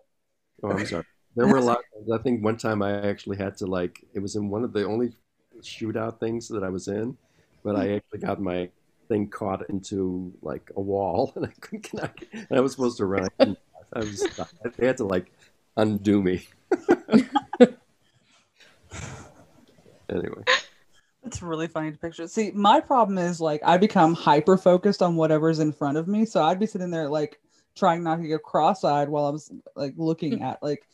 Oh, I'm sorry. There were a lot. I think one time I actually had to like. It was in one of the only shootout things that I was in, but I hmm. actually got my thing caught into like a wall, and I couldn't connect. And I was supposed to run. I. I was. They had to like undo me. anyway, It's really funny to picture. See, my problem is like I become hyper focused on whatever's in front of me, so I'd be sitting there like trying not to get cross-eyed while I was like looking hmm. at like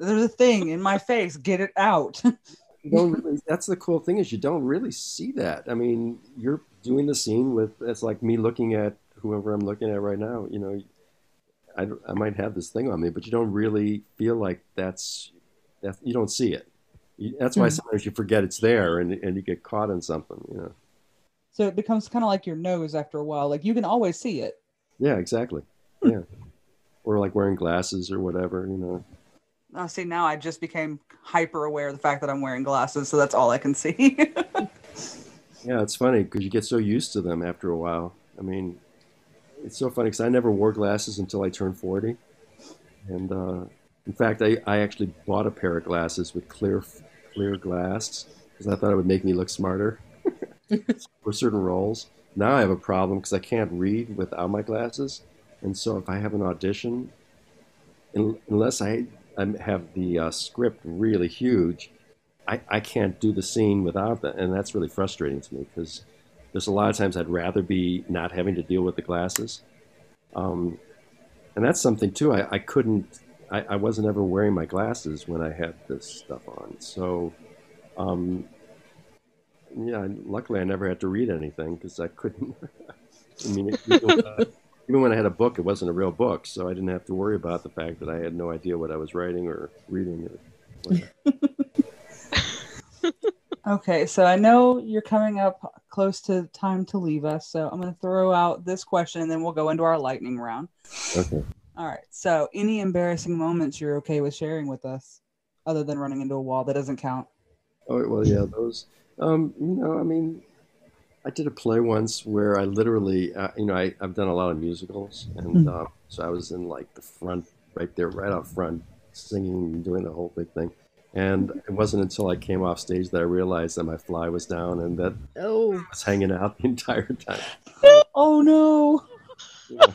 there's a thing in my face. Get it out. really. That's the cool thing is you don't really see that. I mean, you're doing the scene with. It's like me looking at whoever I'm looking at right now. You know, I, I might have this thing on me, but you don't really feel like that's that. You don't see it. That's why Mhm. sometimes you forget it's there, and and you get caught in something. You know. so it becomes kind of like your nose after a while. Like you can always see it. Yeah, exactly. Yeah. or like wearing glasses or whatever. You know. Oh, see, now I just became hyper aware of the fact that I'm wearing glasses, so that's all I can see. Yeah, it's funny because you get so used to them after a while. I mean, it's so funny because I never wore glasses until I turned 40. And uh, in fact, I, I actually bought a pair of glasses with clear clear glass because I thought it would make me look smarter for certain roles. Now I have a problem because I can't read without my glasses. And so if I have an audition, unless I, I have the uh, script really huge, I, I can't do the scene without that, and that's really frustrating to me because there's a lot of times I'd rather be not having to deal with the glasses, um, and that's something too. I, I couldn't, I, I wasn't ever wearing my glasses when I had this stuff on, so um, yeah. Luckily, I never had to read anything because I couldn't. I mean, even, even when I had a book, it wasn't a real book, so I didn't have to worry about the fact that I had no idea what I was writing or reading. Or okay, so I know you're coming up close to time to leave us, so I'm going to throw out this question and then we'll go into our lightning round. okay. All right. So, any embarrassing moments you're okay with sharing with us, other than running into a wall that doesn't count? Oh well, yeah, those. Um, you know, I mean, I did a play once where I literally, uh, you know, I, I've done a lot of musicals, and Mhm. uh, so I was in like the front right there, right out front, singing and doing the whole big thing. And it wasn't until I came off stage that I realized that my fly was down and that Oh, I was hanging out the entire time. Oh no!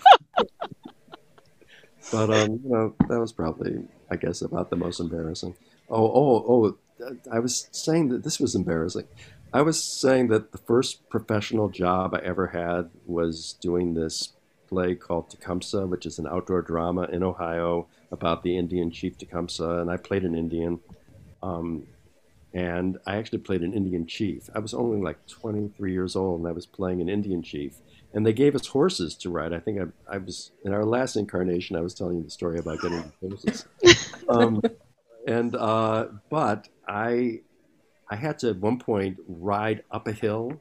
But um, you know, that was probably, I guess, about the most embarrassing. Oh, oh, oh! I was saying that this was embarrassing. I was saying that the first professional job I ever had was doing this play called Tecumseh, which is an outdoor drama in Ohio about the Indian chief Tecumseh, and I played an Indian. Um, and I actually played an Indian chief. I was only like 23 years old, and I was playing an Indian chief. And they gave us horses to ride. I think I, I was in our last incarnation. I was telling you the story about getting horses. Um, and uh, but I, I had to at one point ride up a hill,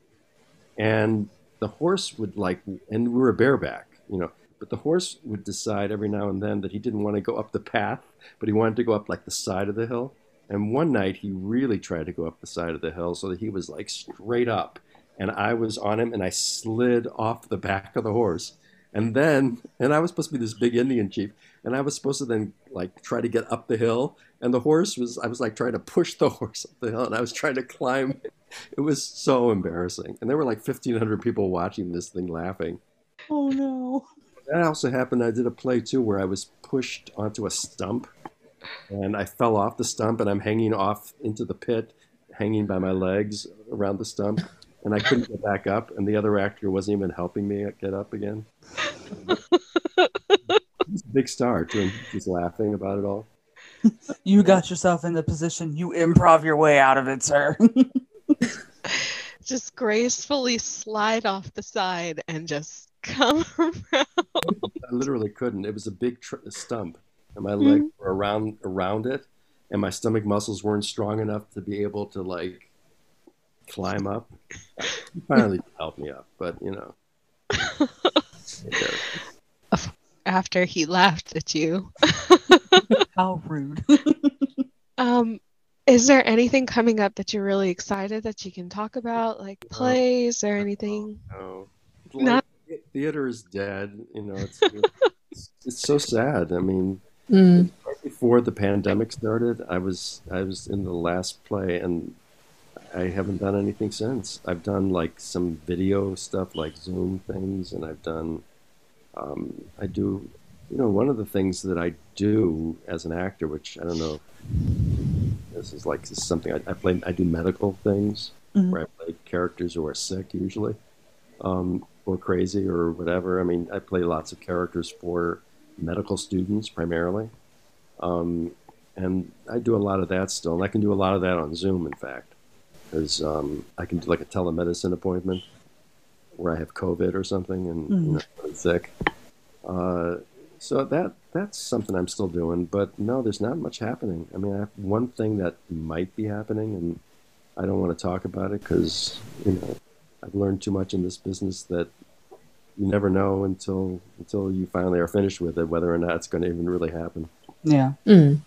and the horse would like, and we were bareback, you know. But the horse would decide every now and then that he didn't want to go up the path, but he wanted to go up like the side of the hill. And one night he really tried to go up the side of the hill so that he was like straight up. And I was on him and I slid off the back of the horse. And then, and I was supposed to be this big Indian chief. And I was supposed to then like try to get up the hill. And the horse was, I was like trying to push the horse up the hill and I was trying to climb. It was so embarrassing. And there were like 1,500 people watching this thing laughing. Oh no! That also happened. I did a play too where I was pushed onto a stump and I fell off the stump and I'm hanging off into the pit, hanging by my legs around the stump. And I couldn't get back up, and the other actor wasn't even helping me get up again. He's a big star, too, and he's laughing about it all. You got yourself in the position. You improv your way out of it, sir. Just gracefully slide off the side and just come around. I literally couldn't. It was a big tr- stump, and my legs mm-hmm. were around around it, and my stomach muscles weren't strong enough to be able to like climb up. He finally helped me up, but you know. After he laughed at you. How rude. Um, is there anything coming up that you're really excited that you can talk about, like plays or anything? No. Not- theater is dead. You know, it's, it's it's so sad. I mean, Mm. right before the pandemic started, I was I was in the last play, and I haven't done anything since. I've done like some video stuff, like Zoom things, and I've done. Um, I do, you know, one of the things that I do as an actor, which I don't know. This is like this is something I, I play. I do medical things Mhm. where I play characters who are sick usually, um, or crazy or whatever. I mean, I play lots of characters for medical students primarily, um, and I do a lot of that still. And I can do a lot of that on Zoom, in fact, because um, I can do like a telemedicine appointment where I have COVID or something and you know, I'm sick. Uh, so that that's something I'm still doing, but no, there's not much happening. I mean, I have one thing that might be happening, and I don't want to talk about it because you know I've learned too much in this business that you never know until until you finally are finished with it whether or not it's going to even really happen. yeah. Mm.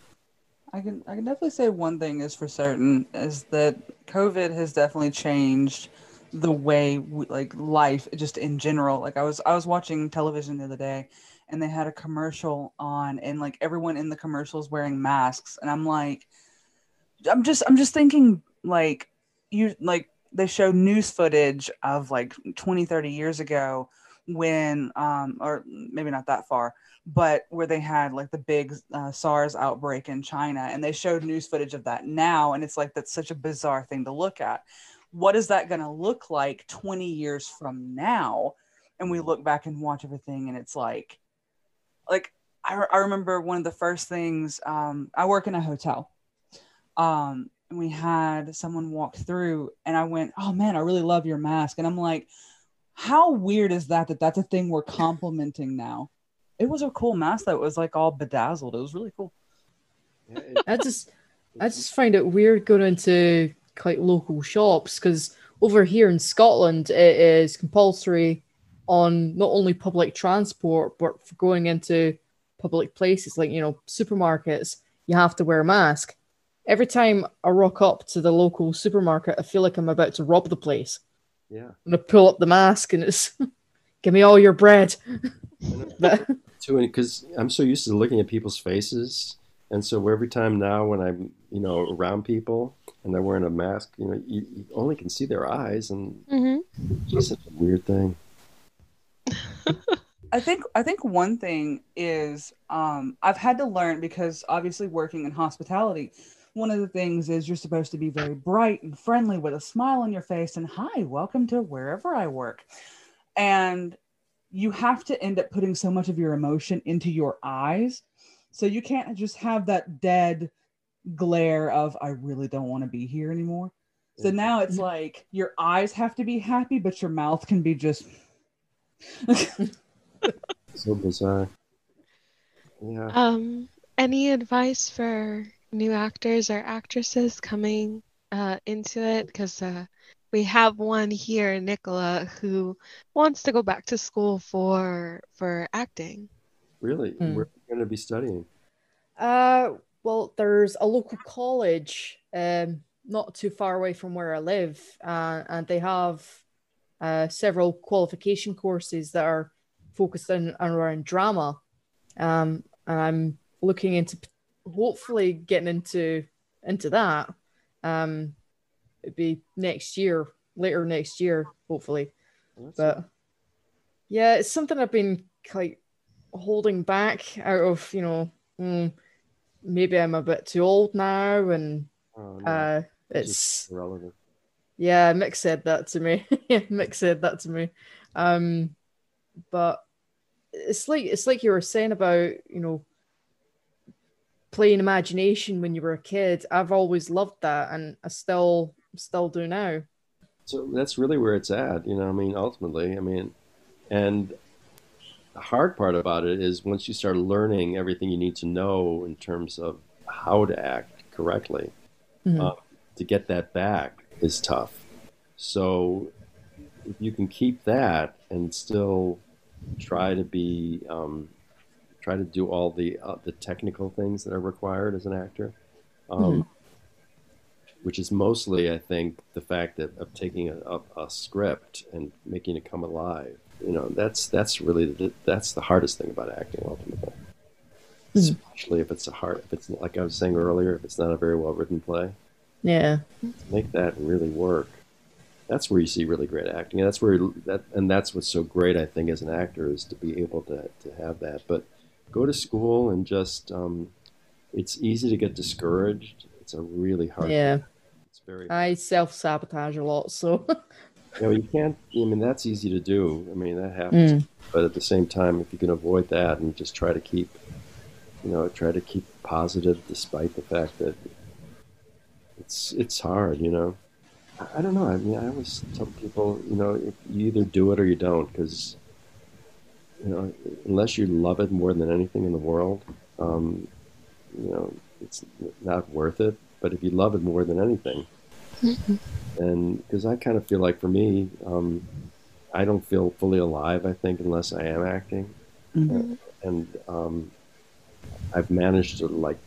I can I can definitely say one thing is for certain is that COVID has definitely changed the way we, like life just in general. Like I was I was watching television the other day and they had a commercial on and like everyone in the commercial is wearing masks and I'm like I'm just I'm just thinking like you like they show news footage of like 20 30 years ago when um or maybe not that far but where they had like the big uh, SARS outbreak in China, and they showed news footage of that now, and it's like that's such a bizarre thing to look at. What is that going to look like 20 years from now? And we look back and watch everything, and it's like, like I, re- I remember one of the first things. Um, I work in a hotel, um, and we had someone walk through, and I went, "Oh man, I really love your mask," and I'm like, "How weird is that? That that's a thing we're complimenting now." it was a cool mask that was like all bedazzled. It was really cool. Yeah, it- I just I just find it weird going into like local shops because over here in Scotland it is compulsory on not only public transport but for going into public places like you know supermarkets you have to wear a mask. Every time I rock up to the local supermarket, I feel like I'm about to rob the place. yeah. I'm gonna pull up the mask and it's give me all your bread. I know. But too, because I'm so used to looking at people's faces, and so every time now when I'm, you know, around people and they're wearing a mask, you know, you, you only can see their eyes, and hmm it's just such a weird thing. I think I think one thing is um, I've had to learn because obviously working in hospitality, one of the things is you're supposed to be very bright and friendly with a smile on your face and hi, welcome to wherever I work. And you have to end up putting so much of your emotion into your eyes. So you can't just have that dead glare of I really don't want to be here anymore. So now it's like your eyes have to be happy, but your mouth can be just So bizarre. Yeah. Um, any advice for new actors or actresses coming uh, into it? Because uh, we have one here, Nicola, who wants to go back to school for for acting. Really? Hmm. We're going to be studying. Uh, well, there's a local college, um, not too far away from where I live, uh, and they have uh, several qualification courses that are focused on around drama. Um, and I'm looking into hopefully getting into into that. Um, it'd be next year, later next year, hopefully. That's- But yeah, it's something I've been like holding back out of, you know, mm, maybe I'm a bit too old now, and oh, no, uh, it's it's irrelevant. Yeah. Mick said that to me. yeah, Mick said that to me. Um, but it's like it's like you were saying about you know playing imagination when you were a kid. I've always loved that, and I still still do now. So that's really where it's at, you know. I mean, ultimately, I mean, and the hard part about it is once you start learning everything you need to know in terms of how to act correctly, Mhm. uh, to get that back is tough. So if you can keep that and still try to be, um, try to do all the uh, the technical things that are required as an actor. Um, which is mostly, I think, the fact that of taking a, a, a script and making it come alive. You know, that's that's really the, that's the hardest thing about acting ultimately. Especially if it's a hard, if it's like I was saying earlier, if it's not a very well written play, Yeah. make that really work. That's where you see really great acting. And that's where that, and that's what's so great, I think, as an actor is to be able to to have that. But go to school and just, um, it's easy to get discouraged. It's a really hard. Yeah. It's very. I self sabotage a lot, so You know, you can't. I mean, that's easy to do. I mean, that happens. But at the same time, if you can avoid that and just try to keep, you know, try to keep positive despite the fact that it's it's hard. You know, I, I don't know. I mean, I always tell people, you know, if you either do it or you don't, because you know, unless you love it more than anything in the world, um, you know, it's not worth it. But if you love it more than anything, and because I kind of feel like for me, um, I don't feel fully alive. I think unless I am acting, Mhm. and um, I've managed to like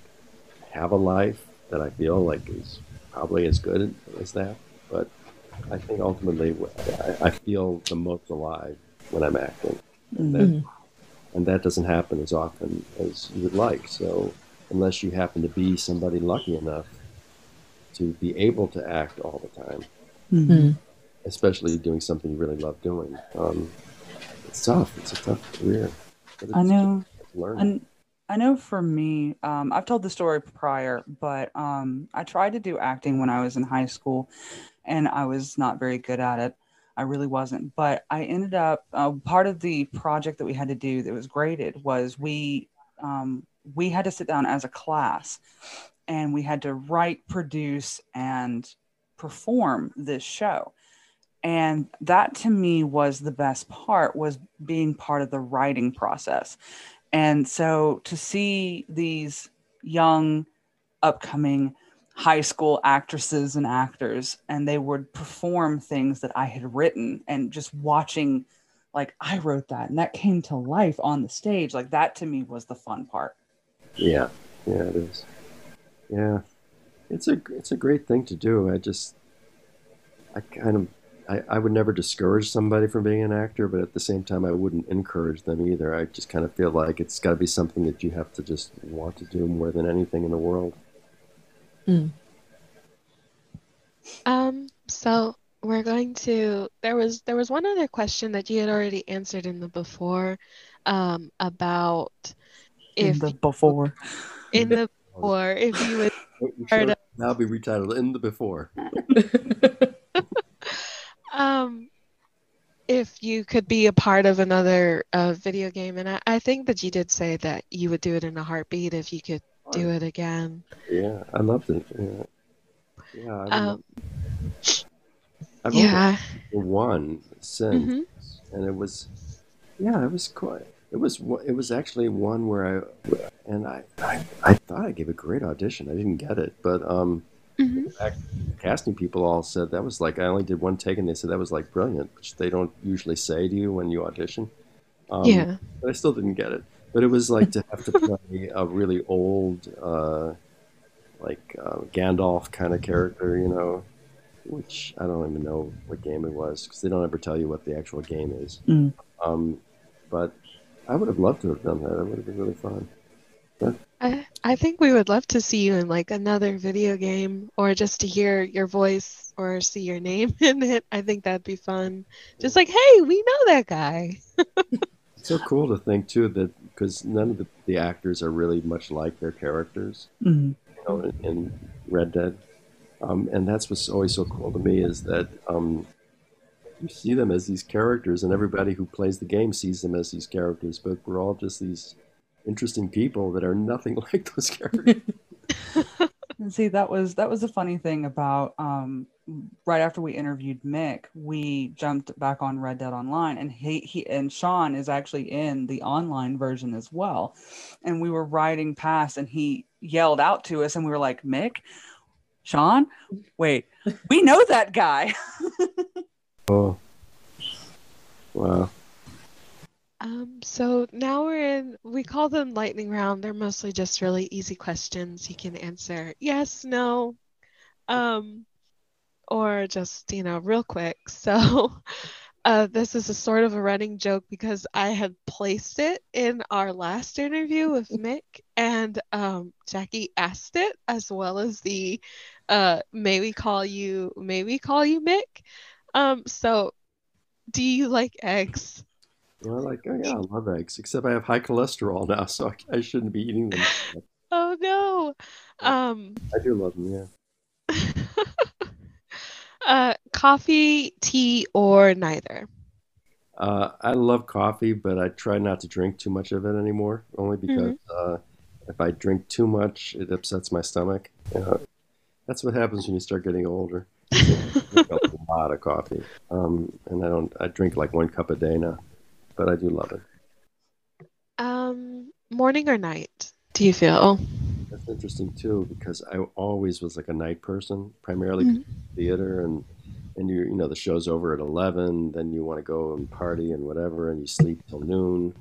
have a life that I feel like is probably as good as that. But I think ultimately, I, I feel the most alive when I'm acting, and that, and that doesn't happen as often as you would like. So unless you happen to be somebody lucky enough to be able to act all the time Mhm. especially doing something you really love doing. Um, it's tough. It's a tough career. But it's I know. just learn. I know for me, um, I've told the story prior, but um, I tried to do acting when I was in high school, and I was not very good at it. I really wasn't. But I ended up uh, part of the project that we had to do that was graded was we um, we had to sit down as a class, and we had to write, produce, and perform this show and that to me was the best part was being part of the writing process and so to see these young upcoming high school actresses and actors and they would perform things that i had written and just watching like i wrote that and that came to life on the stage like that to me was the fun part yeah, yeah, it is. Yeah, it's a it's a great thing to do. I just I kind of I, I would never discourage somebody from being an actor, but at the same time, I wouldn't encourage them either. I just kind of feel like it's got to be something that you have to just want to do more than anything in the world. Mm. Um, so we're going to there was there was one other question that you had already answered in the before um about In if the before. in the before if you would The Heard show now be retitled in the before. um if you could be a part of another uh, video game and I, I think that you did say that you would do it in a heartbeat if you could do it again Yeah, I loved it. Yeah, yeah. I um love- I've yeah one since, Mhm. and it was, yeah, it was quite. It was it was actually one where I and I, I I thought I gave a great audition. I didn't get it, but um, Mhm. casting people all said that was like I only did one take, and they said that was like brilliant, which they don't usually say to you when you audition. Um, yeah but I still didn't get it. But it was like to have to play a really old, uh, like uh, Gandalf kind of character, you know, which I don't even know what game it was because they don't ever tell you what the actual game is. Mm. Um, but I would have loved to have done that. It would have been really fun. I, I think we would love to see you in like another video game or just to hear your voice or see your name in it. I think that'd be fun. Just like, hey, we know that guy. It's so cool to think too that because none of the, the actors are really much like their characters. Mhm. you know, in, in Red Dead. Um, and that's what's always so cool to me is that um, you see them as these characters, and everybody who plays the game sees them as these characters, but we're all just these interesting people that are nothing like those characters. And see, that was that was a funny thing about um, right after we interviewed Mick, we jumped back on Red Dead Online, and he he and Sean is actually in the online version as well. And we were riding past, and he yelled out to us, and we were like, "Mick, Sean, wait, we know that guy." oh, wow. Um, so now we're in, we call them lightning round. They're mostly just really easy questions. You can answer yes, no, um, or just, you know, real quick. So, uh, this is a sort of a running joke because I had placed it in our last interview with Mick, and um, Jackie asked it as well as the, uh, may we call you, may we call you Mick? Um, so, do you like eggs? Well, I like, oh yeah, I love eggs, except I have high cholesterol now, so I, I shouldn't be eating them. Oh no. Um I do love them, yeah. uh coffee, tea, or neither. Uh, I love coffee, but I try not to drink too much of it anymore, only because uh, if I drink too much, it upsets my stomach. Know, that's what happens when you start getting older. I drink a lot of coffee, um, and I don't. I drink like one cup a day now, but I do love it. Um morning or night, do you feel? That's interesting too, because I always was like a night person, primarily Mhm. theater, and and you you know the show's over at eleven, then you want to go and party and whatever, and you sleep till noon.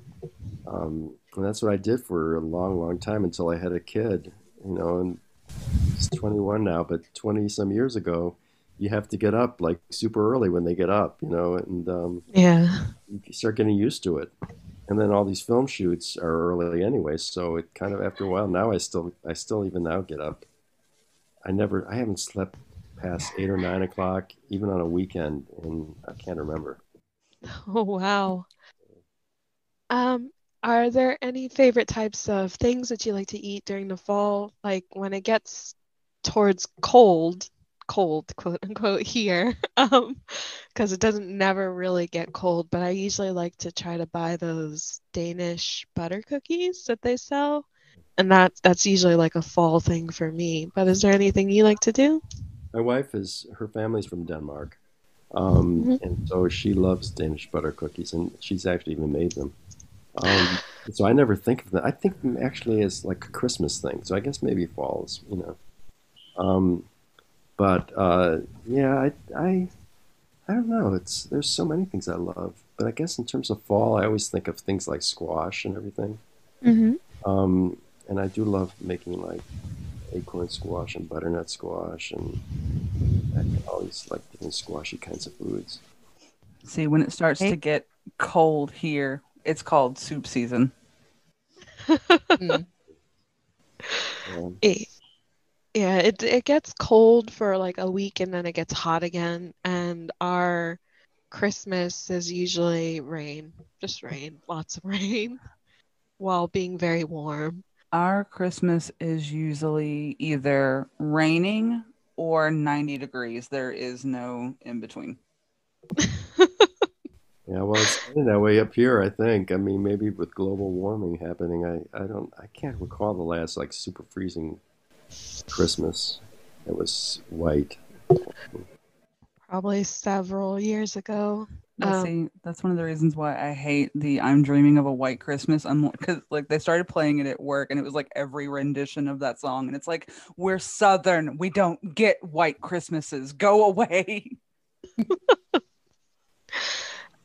Um, and that's what I did for a long, long time until I had a kid. You know, and he's 21 now, but 20 some years ago, you have to get up like super early when they get up. You know, and um, Yeah. you start getting used to it. And then all these film shoots are early anyway, so it kind of after a while now I still I still even now get up. I never I haven't slept past eight or nine o'clock even on a weekend, and I can't remember. Oh wow. Um are there any favorite types of things that you like to eat during the fall? Like when it gets towards cold, cold, quote unquote, here. Um, because it doesn't never really get cold, but I usually like to try to buy those Danish butter cookies that they sell. And that that's usually like a fall thing for me. But is there anything you like to do? My wife is her family's from Denmark, um, Mhm. and so she loves Danish butter cookies, and she's actually even made them. Um, so I never think of them. I think them actually as like a Christmas thing. So I guess maybe falls, you know. Um, but uh, yeah, I, I I don't know. It's there's so many things I love, but I guess in terms of fall, I always think of things like squash and everything. Mm-hmm. Um, and I do love making like acorn squash and butternut squash and all these like different squashy kinds of foods. See, when it starts Hey. to get cold here, it's called soup season. Mm. Um, It- yeah, it it gets cold for like a week and then it gets hot again. And our Christmas is usually rain, just rain, lots of rain, while being very warm. Our Christmas is usually either raining or 90 degrees. There is no in between. yeah, well, it's kind of that way up here. I think. I mean, maybe with global warming happening, I I don't I can't recall the last like super freezing Christmas. It was white. Probably several years ago. Um, see, that's one of the reasons why I hate the "I'm Dreaming of a White Christmas." I'm because like they started playing it at work, and it was like every rendition of that song, and it's like we're Southern, we don't get white Christmases. Go away.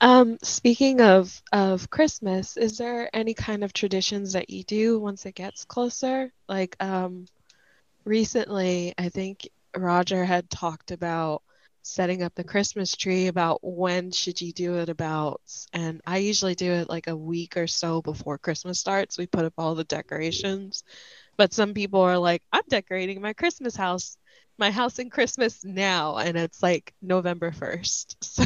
Um, speaking of of Christmas, is there any kind of traditions that you do once it gets closer? Like um recently, I think Roger had talked about setting up the Christmas tree about when should you do it about, and I usually do it like a week or so before Christmas starts. We put up all the decorations. But some people are like, I'm decorating my Christmas house, my house in Christmas now, and it's like November 1st. So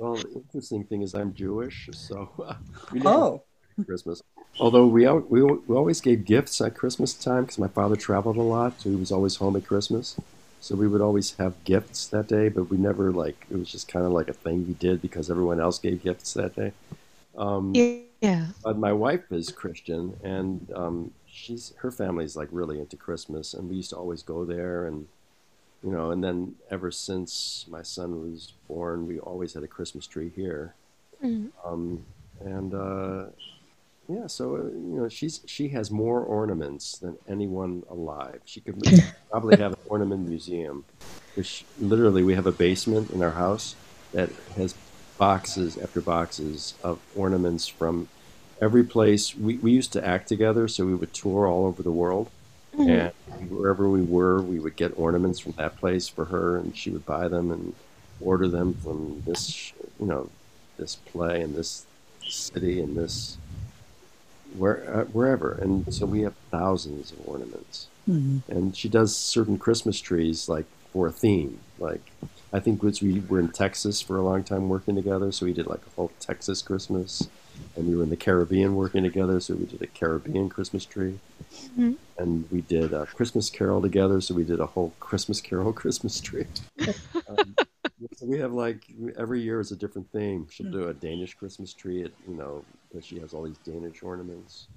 Well, the interesting thing is I'm Jewish, so uh, we never Oh, Christmas. Although we, al- we we always gave gifts at Christmas time because my father traveled a lot, so he was always home at Christmas. So we would always have gifts that day, but we never like it was just kind of like a thing we did because everyone else gave gifts that day. Um, yeah. but my wife is Christian, and um, she's her family's like really into Christmas, and we used to always go there, and you know, and then ever since my son was born, we always had a Christmas tree here. Mhm. Um, and uh, yeah, so uh, you know, she's she has more ornaments than anyone alive. She could probably have an ornament museum. Which literally, we have a basement in our house that has boxes after boxes of ornaments from every place. We we used to act together, so we would tour all over the world. Mhm. And wherever we were, we would get ornaments from that place for her, and she would buy them and order them from this, you know, this play and this city and this where uh, wherever. And so we have thousands of ornaments. And she does certain Christmas trees like for a theme. Like I think once we were in Texas for a long time working together, so we did like a whole Texas Christmas. And we were in the Caribbean working together, so we did a Caribbean Christmas tree Mhm. and we did a Christmas Carol together. So we did a whole Christmas Carol Christmas tree. um, so we have like every year is a different theme. She'll do a Danish Christmas tree. At, you know, because she has all these Danish ornaments.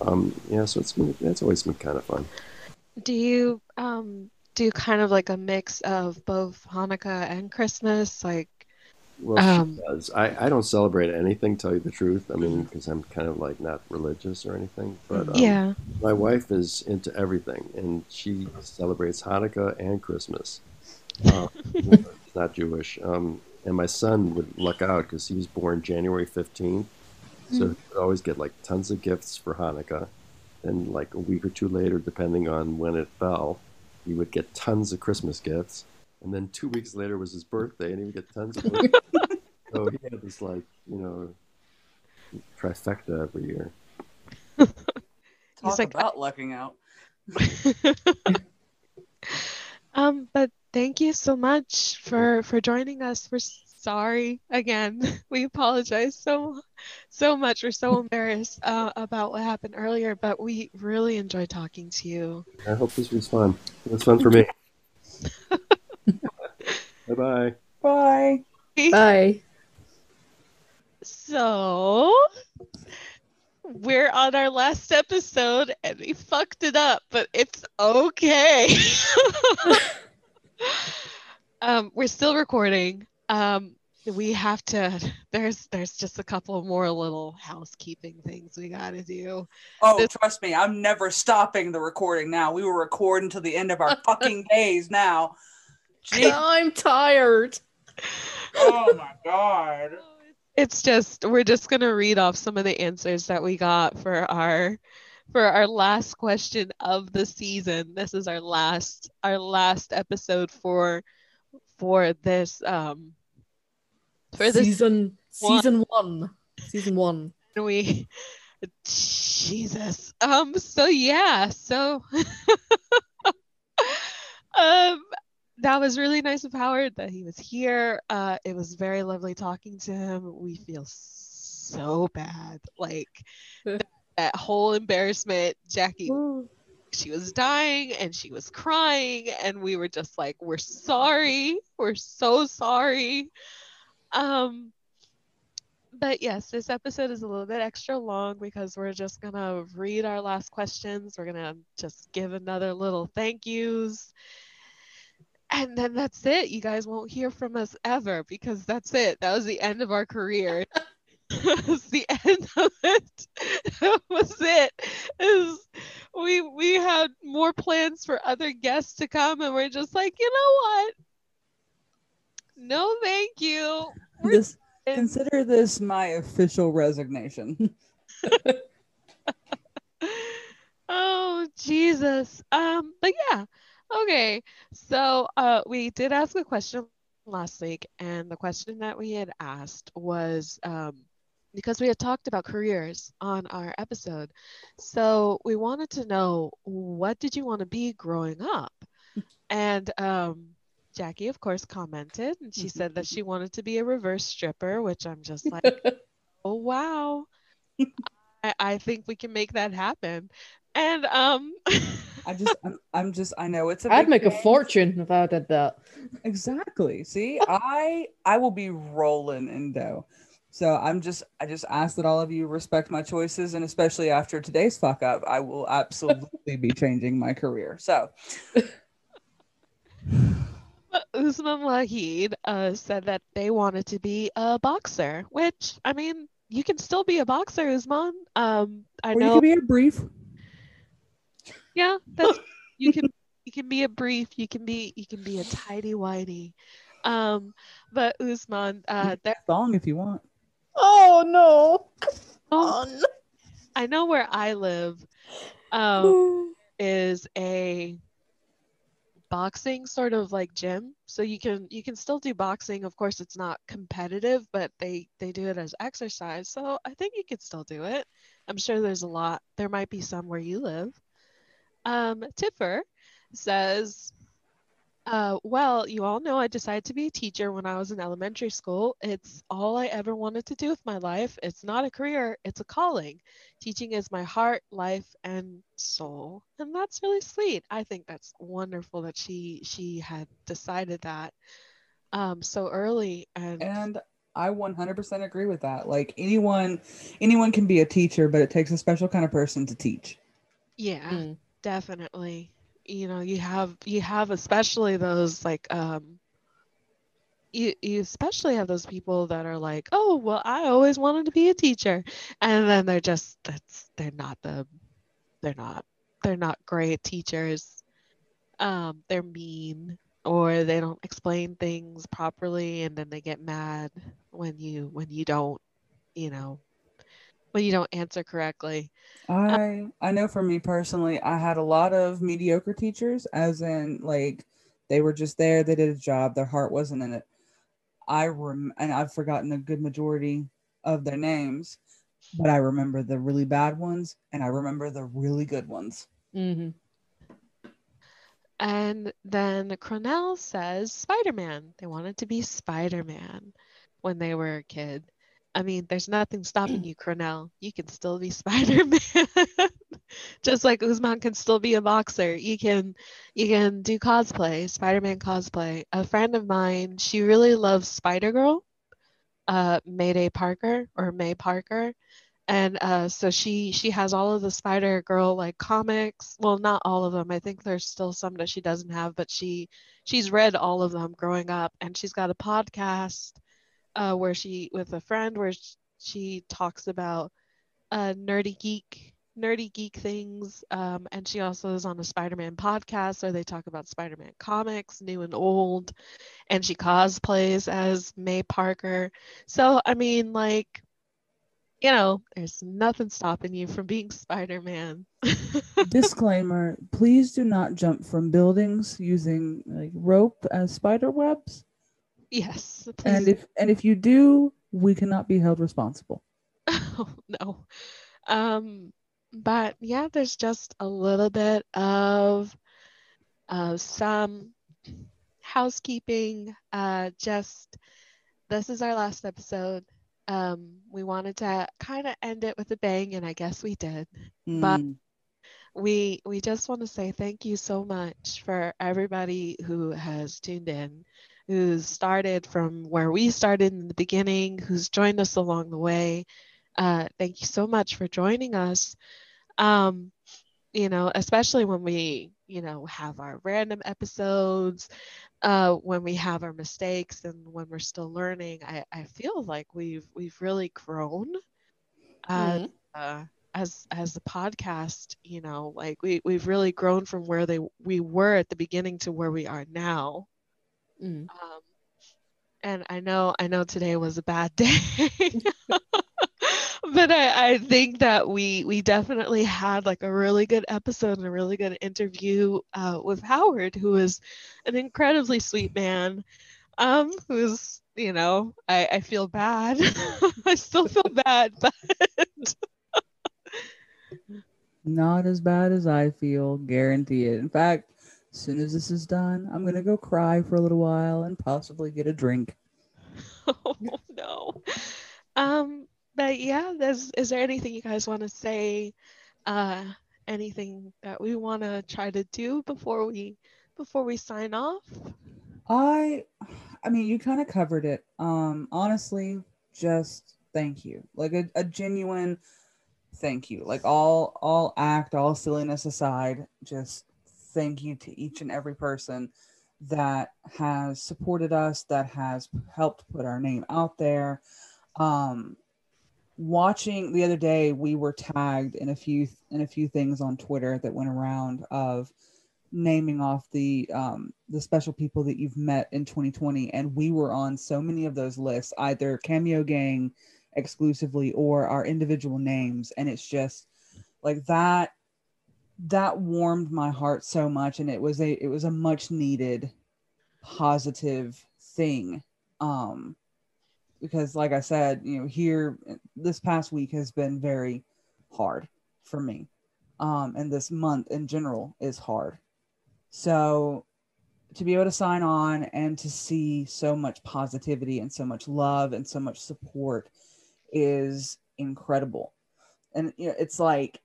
Um, yeah, so it's been it's always been kind of fun. Do you um do kind of like a mix of both Hanukkah and Christmas? Like, Well, Um, she does. I, I don't celebrate anything, tell you the truth. I mean, because I'm kind of like not religious or anything. But um, yeah. my wife is into everything, and she celebrates Hanukkah and Christmas. Uh, not Jewish. Um, and my son would luck out because he was born January 15th. So he would always get like tons of gifts for Hanukkah. And like a week or two later, depending on when it fell, he would get tons of Christmas gifts. And then two weeks later was his birthday, and he would get tons of birthday So he had this like, you know, trifecta every year. talk like- about lucking out. um, but thank you so much for for joining us. We're sorry again. We apologize so so much. We're so embarrassed uh, about what happened earlier, but we really enjoy talking to you. I hope this was fun. It was fun for me. bye bye. Bye. Bye. So we're on our last episode and we fucked it up, but it's okay. um, we're still recording. Um, we have to there's there's just a couple more little housekeeping things we gotta do. Oh, This- trust me, I'm never stopping the recording now. We will record until the end of our fucking days now. Gee, I'm tired. oh my god. It's just we're just gonna read off some of the answers that we got for our for our last question of the season. This is our last our last episode for for this um for this season one. season one. Season one. we Jesus. Um so yeah, so um that was really nice of Howard that he was here. Uh it was very lovely talking to him. We feel so bad. Like that whole embarrassment, Jackie she was dying and she was crying and we were just like we're sorry. We're so sorry. Um but yes this episode is a little bit extra long because we're just gonna read our last questions. We're gonna just give another little thank yous. And then that's it. You guys won't hear from us ever because that's it. That was the end of our career that was the end of it. That was it. Is we we had more plans for other guests to come and we're just like you know what? No thank you. We're This, consider this my official resignation. oh jesus. Um but yeah. Okay. So uh we did ask a question last week and the question that we had asked was um because we had talked about careers on our episode so we wanted to know what did you want to be growing up and um jackie of course commented and she said that she wanted to be a reverse stripper which i'm just like oh wow I, I think we can make that happen and um I just, I'm, I'm just, I know it's a. I'd big make a fortune if I did that. Exactly. See, I, I will be rolling in dough. So I'm just, I just ask that all of you respect my choices, and especially after today's fuck up, I will absolutely be changing my career. So Usman Wahid uh, said that they wanted to be a boxer, which I mean, you can still be a boxer, Usman. Um, I or you know, could be a brief. yeah, that's you can you can be a brief, you can be you can be a tidy whitey. Um, but Usman, uh, there, thong if you want. Oh no. oh, Oh, I know where I live. Um, is a boxing sort of like gym. So you can you can still do boxing. Of course it's not competitive but they they do it as exercise. So i think you could still do it. I'm sure there's a lot there might be some where you live. Um tipper says uh, well, you all know I decided to be a teacher when I was in elementary school. It's all I ever wanted to do with my life. It's not a career, it's a calling. Teaching is my heart, life, and soul. And that's really sweet. I think that's wonderful that she she had decided that um so early and, And I 100% agree with that. Like anyone, anyone can be a teacher, but it takes a special kind of person to teach. yeah. Mm. definitely you know you have you have especially those like um you, you especially have those people that are like oh well i always wanted to be a teacher. And then they're just that's they're not the they're not they're not great teachers. Um they're mean or they don't explain things properly and then they get mad when you when you don't you know when you don't answer correctly I I know for me personally, I had a lot of mediocre teachers, as in like they were just there, they did a job, their heart wasn't in it. I rem and I've forgotten a good majority of their names, but I remember the really bad ones and I remember the really good ones. Mm-hmm. And then Cronell says Spider Man. They wanted to be Spider Man when they were a kid. I mean, there's nothing stopping you, Cronell. You can still be Spider Man. Just like Usman can still be a boxer. You can you can do cosplay, Spider Man cosplay. A friend of mine, she really loves Spider Girl, uh, Mayday Parker or May Parker and uh, so she she has all of the Spider Girl like comics. Well, not all of them. I think there's still some that she doesn't have, but she she's read all of them growing up, and she's got a podcast uh, where she with a friend where she talks about uh, nerdy geek nerdy geek things um, and she also is on a spider-man podcast where they talk about spider-man comics new and old and she cosplays as may parker so i mean like you know, there's nothing stopping you from being Spider Man. Disclaimer please do not jump from buildings using like rope as spider webs. Yes. And if and if you do, we cannot be held responsible. Oh, no. Um, but yeah, there's just a little bit of uh, some housekeeping. Uh, just this is our last episode. Um, we wanted to kind of end it with a bang, and I guess we did. But- Mm, we we just want to say thank you so much for everybody who has tuned in who's started from where we started in the beginning who's joined us along the way. Uh, thank you so much for joining us. Um, you know especially when we you know have our random episodes uh, when we have our mistakes and when we're still learning i, I feel like we've we've really grown uh, Mhm. uh, as as the podcast you know like we we've really grown from where they we were at the beginning to where we are now Mm. um and i know i know today was a bad day but I, I think that we we definitely had like a really good episode and a really good interview uh, with howard who is an incredibly sweet man um who's you know i i feel bad i still feel bad but not as bad as I feel, guarantee it. In fact, as soon as this is done, I'm gonna go cry for a little while and possibly get a drink. oh no. Um, but yeah, there's is there anything you guys want to say? Uh, anything that we want to try to do before we before we sign off? I I mean you kind of covered it. Um honestly, just thank you. Like a, a genuine thank you. Like all all act, all silliness aside, just thank you to each and every person that has supported us, that has helped put our name out there. Um watching the other day we were tagged in a few in a few things on Twitter that went around of naming off the um the special people that you've met in 2020 and we were on so many of those lists either cameo gang exclusively or our individual names and it's just like that that warmed my heart so much and it was a it was a much needed positive thing um because like i said you know here this past week has been very hard for me um and this month in general is hard so to be able to sign on and to see so much positivity and so much love and so much support is incredible. And you know, it's like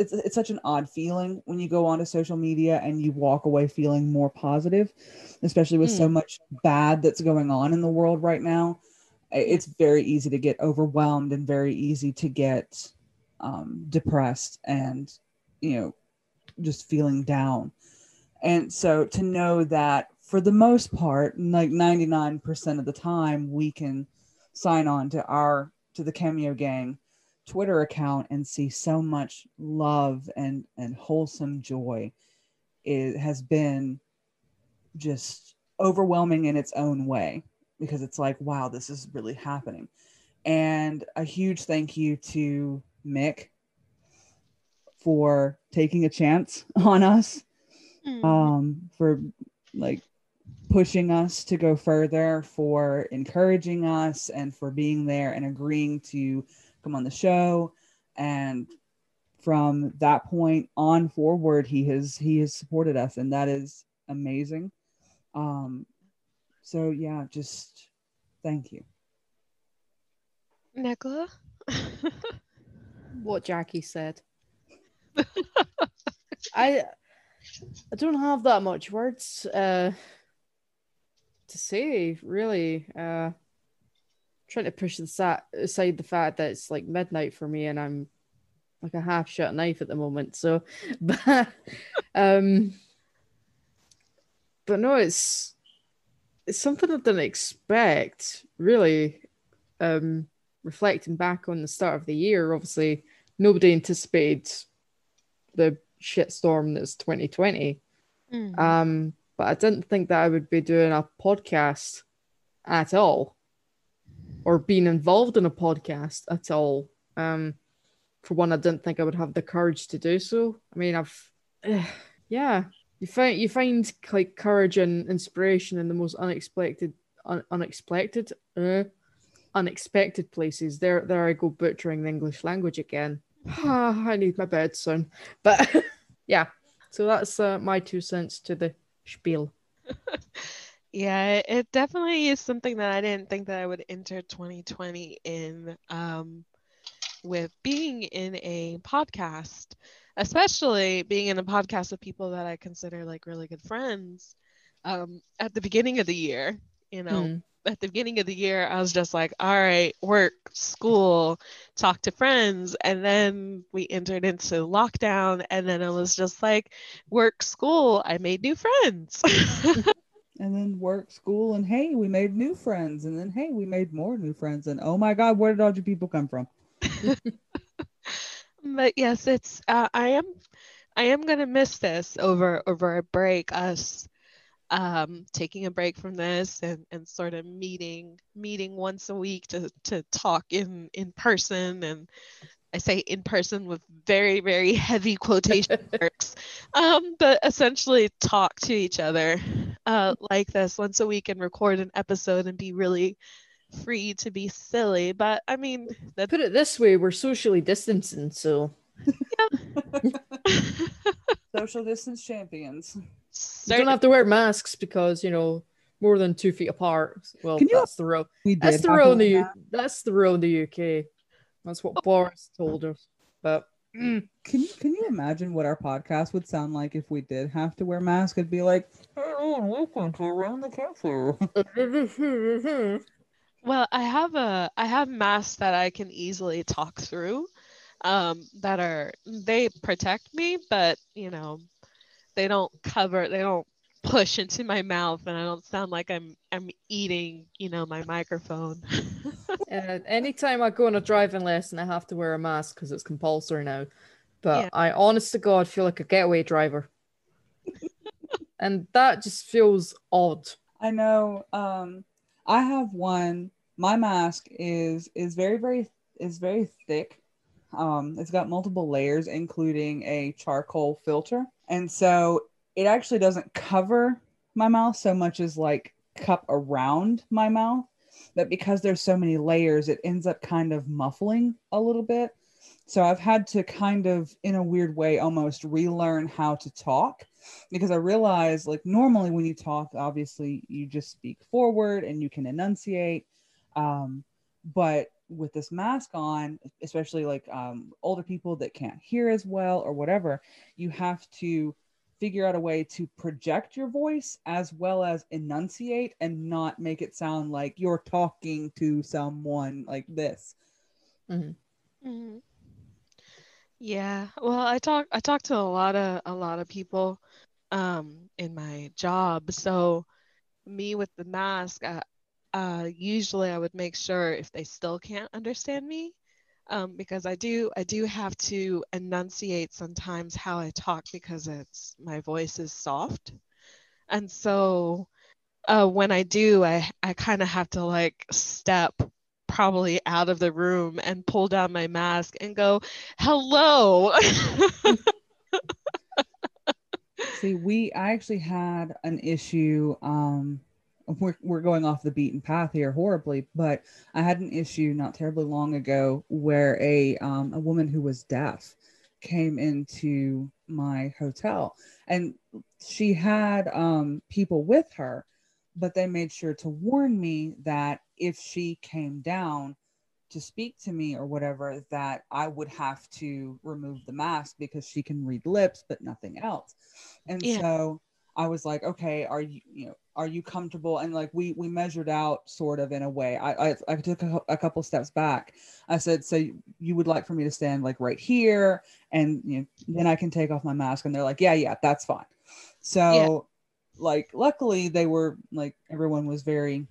it's it's such an odd feeling when you go onto social media and you walk away feeling more positive, especially with so much bad that's going on in the world right now. It's very easy to get overwhelmed and very easy to get um, depressed and you know just feeling down. And so to know that for the most part, like 99% of the time, we can sign on to our to the Cameo Gang Twitter account and see so much love and and wholesome joy. It has been just overwhelming in its own way because it's like, wow, this is really happening. And a huge thank you to Mick for taking a chance on us Mm. um, for like pushing us to go further, for encouraging us, and for being there and agreeing to come on the show. And from that point on forward, he has he has supported us, and that is amazing. Um, so yeah, just thank you. Nicola? What Jackie said. I I don't have that much words uh to say really. Uh trying to push the aside the fact that it's like midnight for me and I'm like a half shut knife at the moment. So but um but no it's it's something I didn't expect really. Um reflecting back on the start of the year, obviously nobody anticipated the shitstorm that's 2020. Mm. Um, but I didn't think that I would be doing a podcast at all. Or been involved in a podcast at all. Um, for one, I didn't think I would have the courage to do so. I mean, I've, uh, yeah, you find you find like courage and inspiration in the most unexpected, un- unexpected, uh, unexpected places. There, there I go butchering the English language again. I need my bed soon, but yeah. So that's uh, my two cents to the spiel. Yeah, it definitely is something that I didn't think that I would enter 2020 in um, with being in a podcast, especially being in a podcast with people that I consider like really good friends. Um, at the beginning of the year, you know, Mm. at the beginning of the year, I was just like, all right, work, school, talk to friends. And then we entered into lockdown. And then it was just like, work, school, I made new friends. And then work, school, and hey, we made new friends. And then hey, we made more new friends. And oh my God, where did all you people come from? but yes, it's uh, I am I am gonna miss this over over a break. Us um, taking a break from this and, and sort of meeting meeting once a week to to talk in in person and I say in person with very very heavy quotation marks, um, but essentially talk to each other uh, like this once a week and record an episode and be really free to be silly. But I mean that Put it this way, we're socially distancing, so Social distance champions. you don't have to wear masks because you know more than two feet apart. Well, Can you- that's the rule. We. That's the have rule to in the wear U- masks. that's the rule in the UK. That's what Boris told us. But mm, Can you can you imagine what our podcast would sound like if we did have to wear masks? It'd be like, hello and welcome to Around the Campfire. Well, I have a I have masks that I can easily talk through um that are they protect me, but you know, they don't cover they don't push into my mouth and I don't sound like I'm I'm eating, you know, my microphone. uh, anytime I go on a driving lesson, I have to wear a mask because it's compulsory now. But Yeah. I, honest to God, feel like a getaway driver, and that just feels odd. I know. Um, I have one. My mask is is very very is very thick. Um, it's got multiple layers, including a charcoal filter, and so it actually doesn't cover my mouth so much as like cup around my mouth. But because there's so many layers, it ends up kind of muffling a little bit. So I've had to kind of, in a weird way, almost relearn how to talk because I realize like normally when you talk, obviously you just speak forward and you can enunciate. Um, but with this mask on, especially like um, older people that can't hear as well or whatever, you have to figure out a way to project your voice as well as enunciate and not make it sound like you're talking to someone like this. Mhm. Mhm. Yeah, well, I talk I talk to a lot of a lot of people um in my job. So me with the mask, uh, uh usually I would make sure if they still can't understand me, um because I do I do have to enunciate sometimes how I talk because it's my voice is soft. And so uh when I do, I I kind of have to like step probably out of the room and pull down my mask and go, hello. See, we I actually had an issue. Um, we're we're going off the beaten path here horribly, but I had an issue not terribly long ago where a um, a woman who was deaf came into my hotel, and she had um, people with her, but they made sure to warn me that if she came down to speak to me or whatever, that I would have to remove the mask because she can read lips, but nothing else. And Yeah. so I was like, okay, are you, you know, are you comfortable? And like we we measured out sort of in a way. I I, I took a, a couple steps back. I said, so you would like for me to stand like right here, and you know, then I can take off my mask. And they're like, yeah, yeah, that's fine. So, like, luckily they were like everyone was very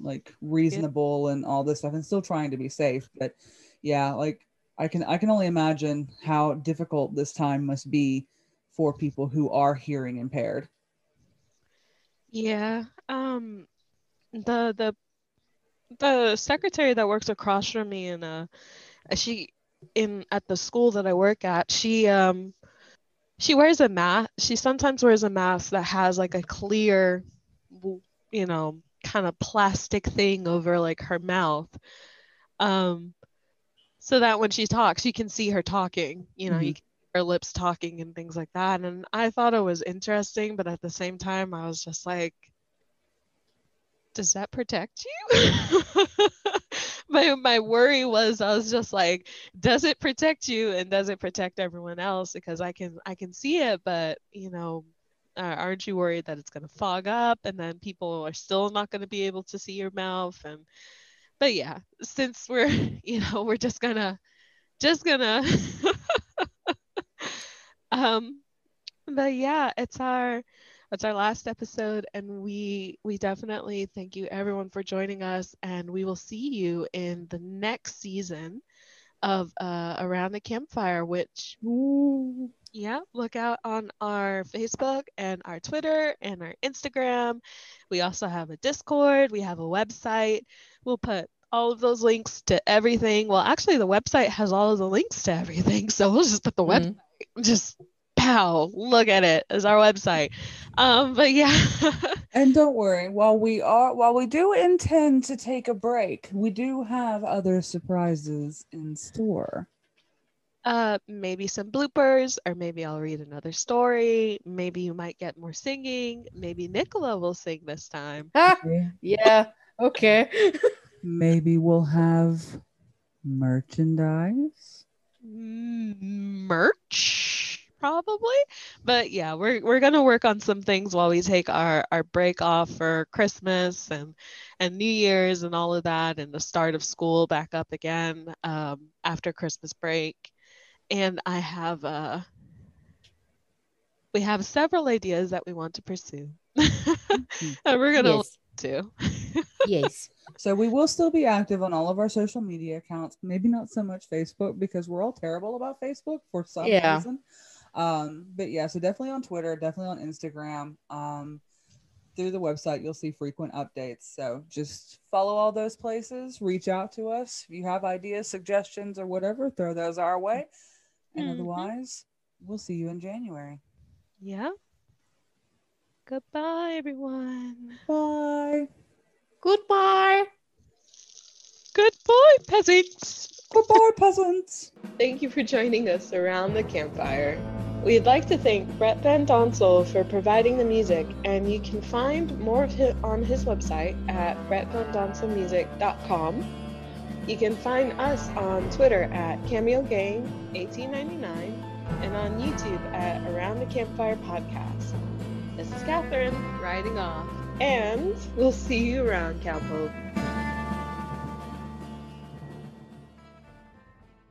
like reasonable and all this stuff, and still trying to be safe. But yeah, like I can I can only imagine how difficult this time must be for people who are hearing impaired. Yeah. Um the the the secretary that works across from me in uh she in at the school that I work at, she um she wears a mask. She sometimes wears a mask that has like a clear, you know, kind of plastic thing over like her mouth. Um so that when she talks, you can see her talking, you know, Mhm. you can her lips talking and things like that. And I thought it was interesting, but at the same time I was just like does that protect you? my my worry was I was just like, does it protect you and does it protect everyone else? Because I can I can see it, but you know, uh, aren't you worried that it's going to fog up and then people are still not going to be able to see your mouth? And but yeah, since we're you know we're just gonna just gonna um but yeah it's our it's our last episode and we we definitely thank you everyone for joining us and we will see you in the next season of uh around the campfire which Ooh. yeah look out on our facebook and our twitter and our instagram we also have a discord we have a website we'll put all of those links to everything well actually the website has all of the links to everything so we'll just put the web Mhm. Just pow look at it as our website um but yeah And don't worry, while we are while we do intend to take a break, we do have other surprises in store. uh maybe some bloopers or maybe i'll read another story maybe you might get more singing maybe nicola will sing this time Ah, yeah. Okay. Maybe we'll have merchandise. Merch probably. But yeah we're we're gonna work on some things while we take our our break off for christmas and and new year's and all of that and the start of school back up again um after christmas break. And i have uh we have several ideas that we want to pursue. And we're gonna yes. To yes. So we will still be active on all of our social media accounts. Maybe not so much Facebook because we're all terrible about Facebook for some Yeah. reason. Um, but yeah, so definitely on Twitter, definitely on Instagram. Um, through the website, you'll see frequent updates. So just follow all those places. Reach out to us if you have ideas, suggestions, or whatever. Throw those our way. And Mhm. otherwise, we'll see you in January. yeah goodbye everyone Bye. Goodbye. goodbye peasants Goodbye, peasants. Thank you for joining us around the campfire. We'd like to thank Brett Van Donsel for providing the music, and you can find more of him on his website at brettvanDonselmusic.com. You can find us on Twitter at Cameo Gang 1899 and on YouTube at Around the Campfire Podcast. This is Catherine riding off, and we'll see you around, Cowpoke.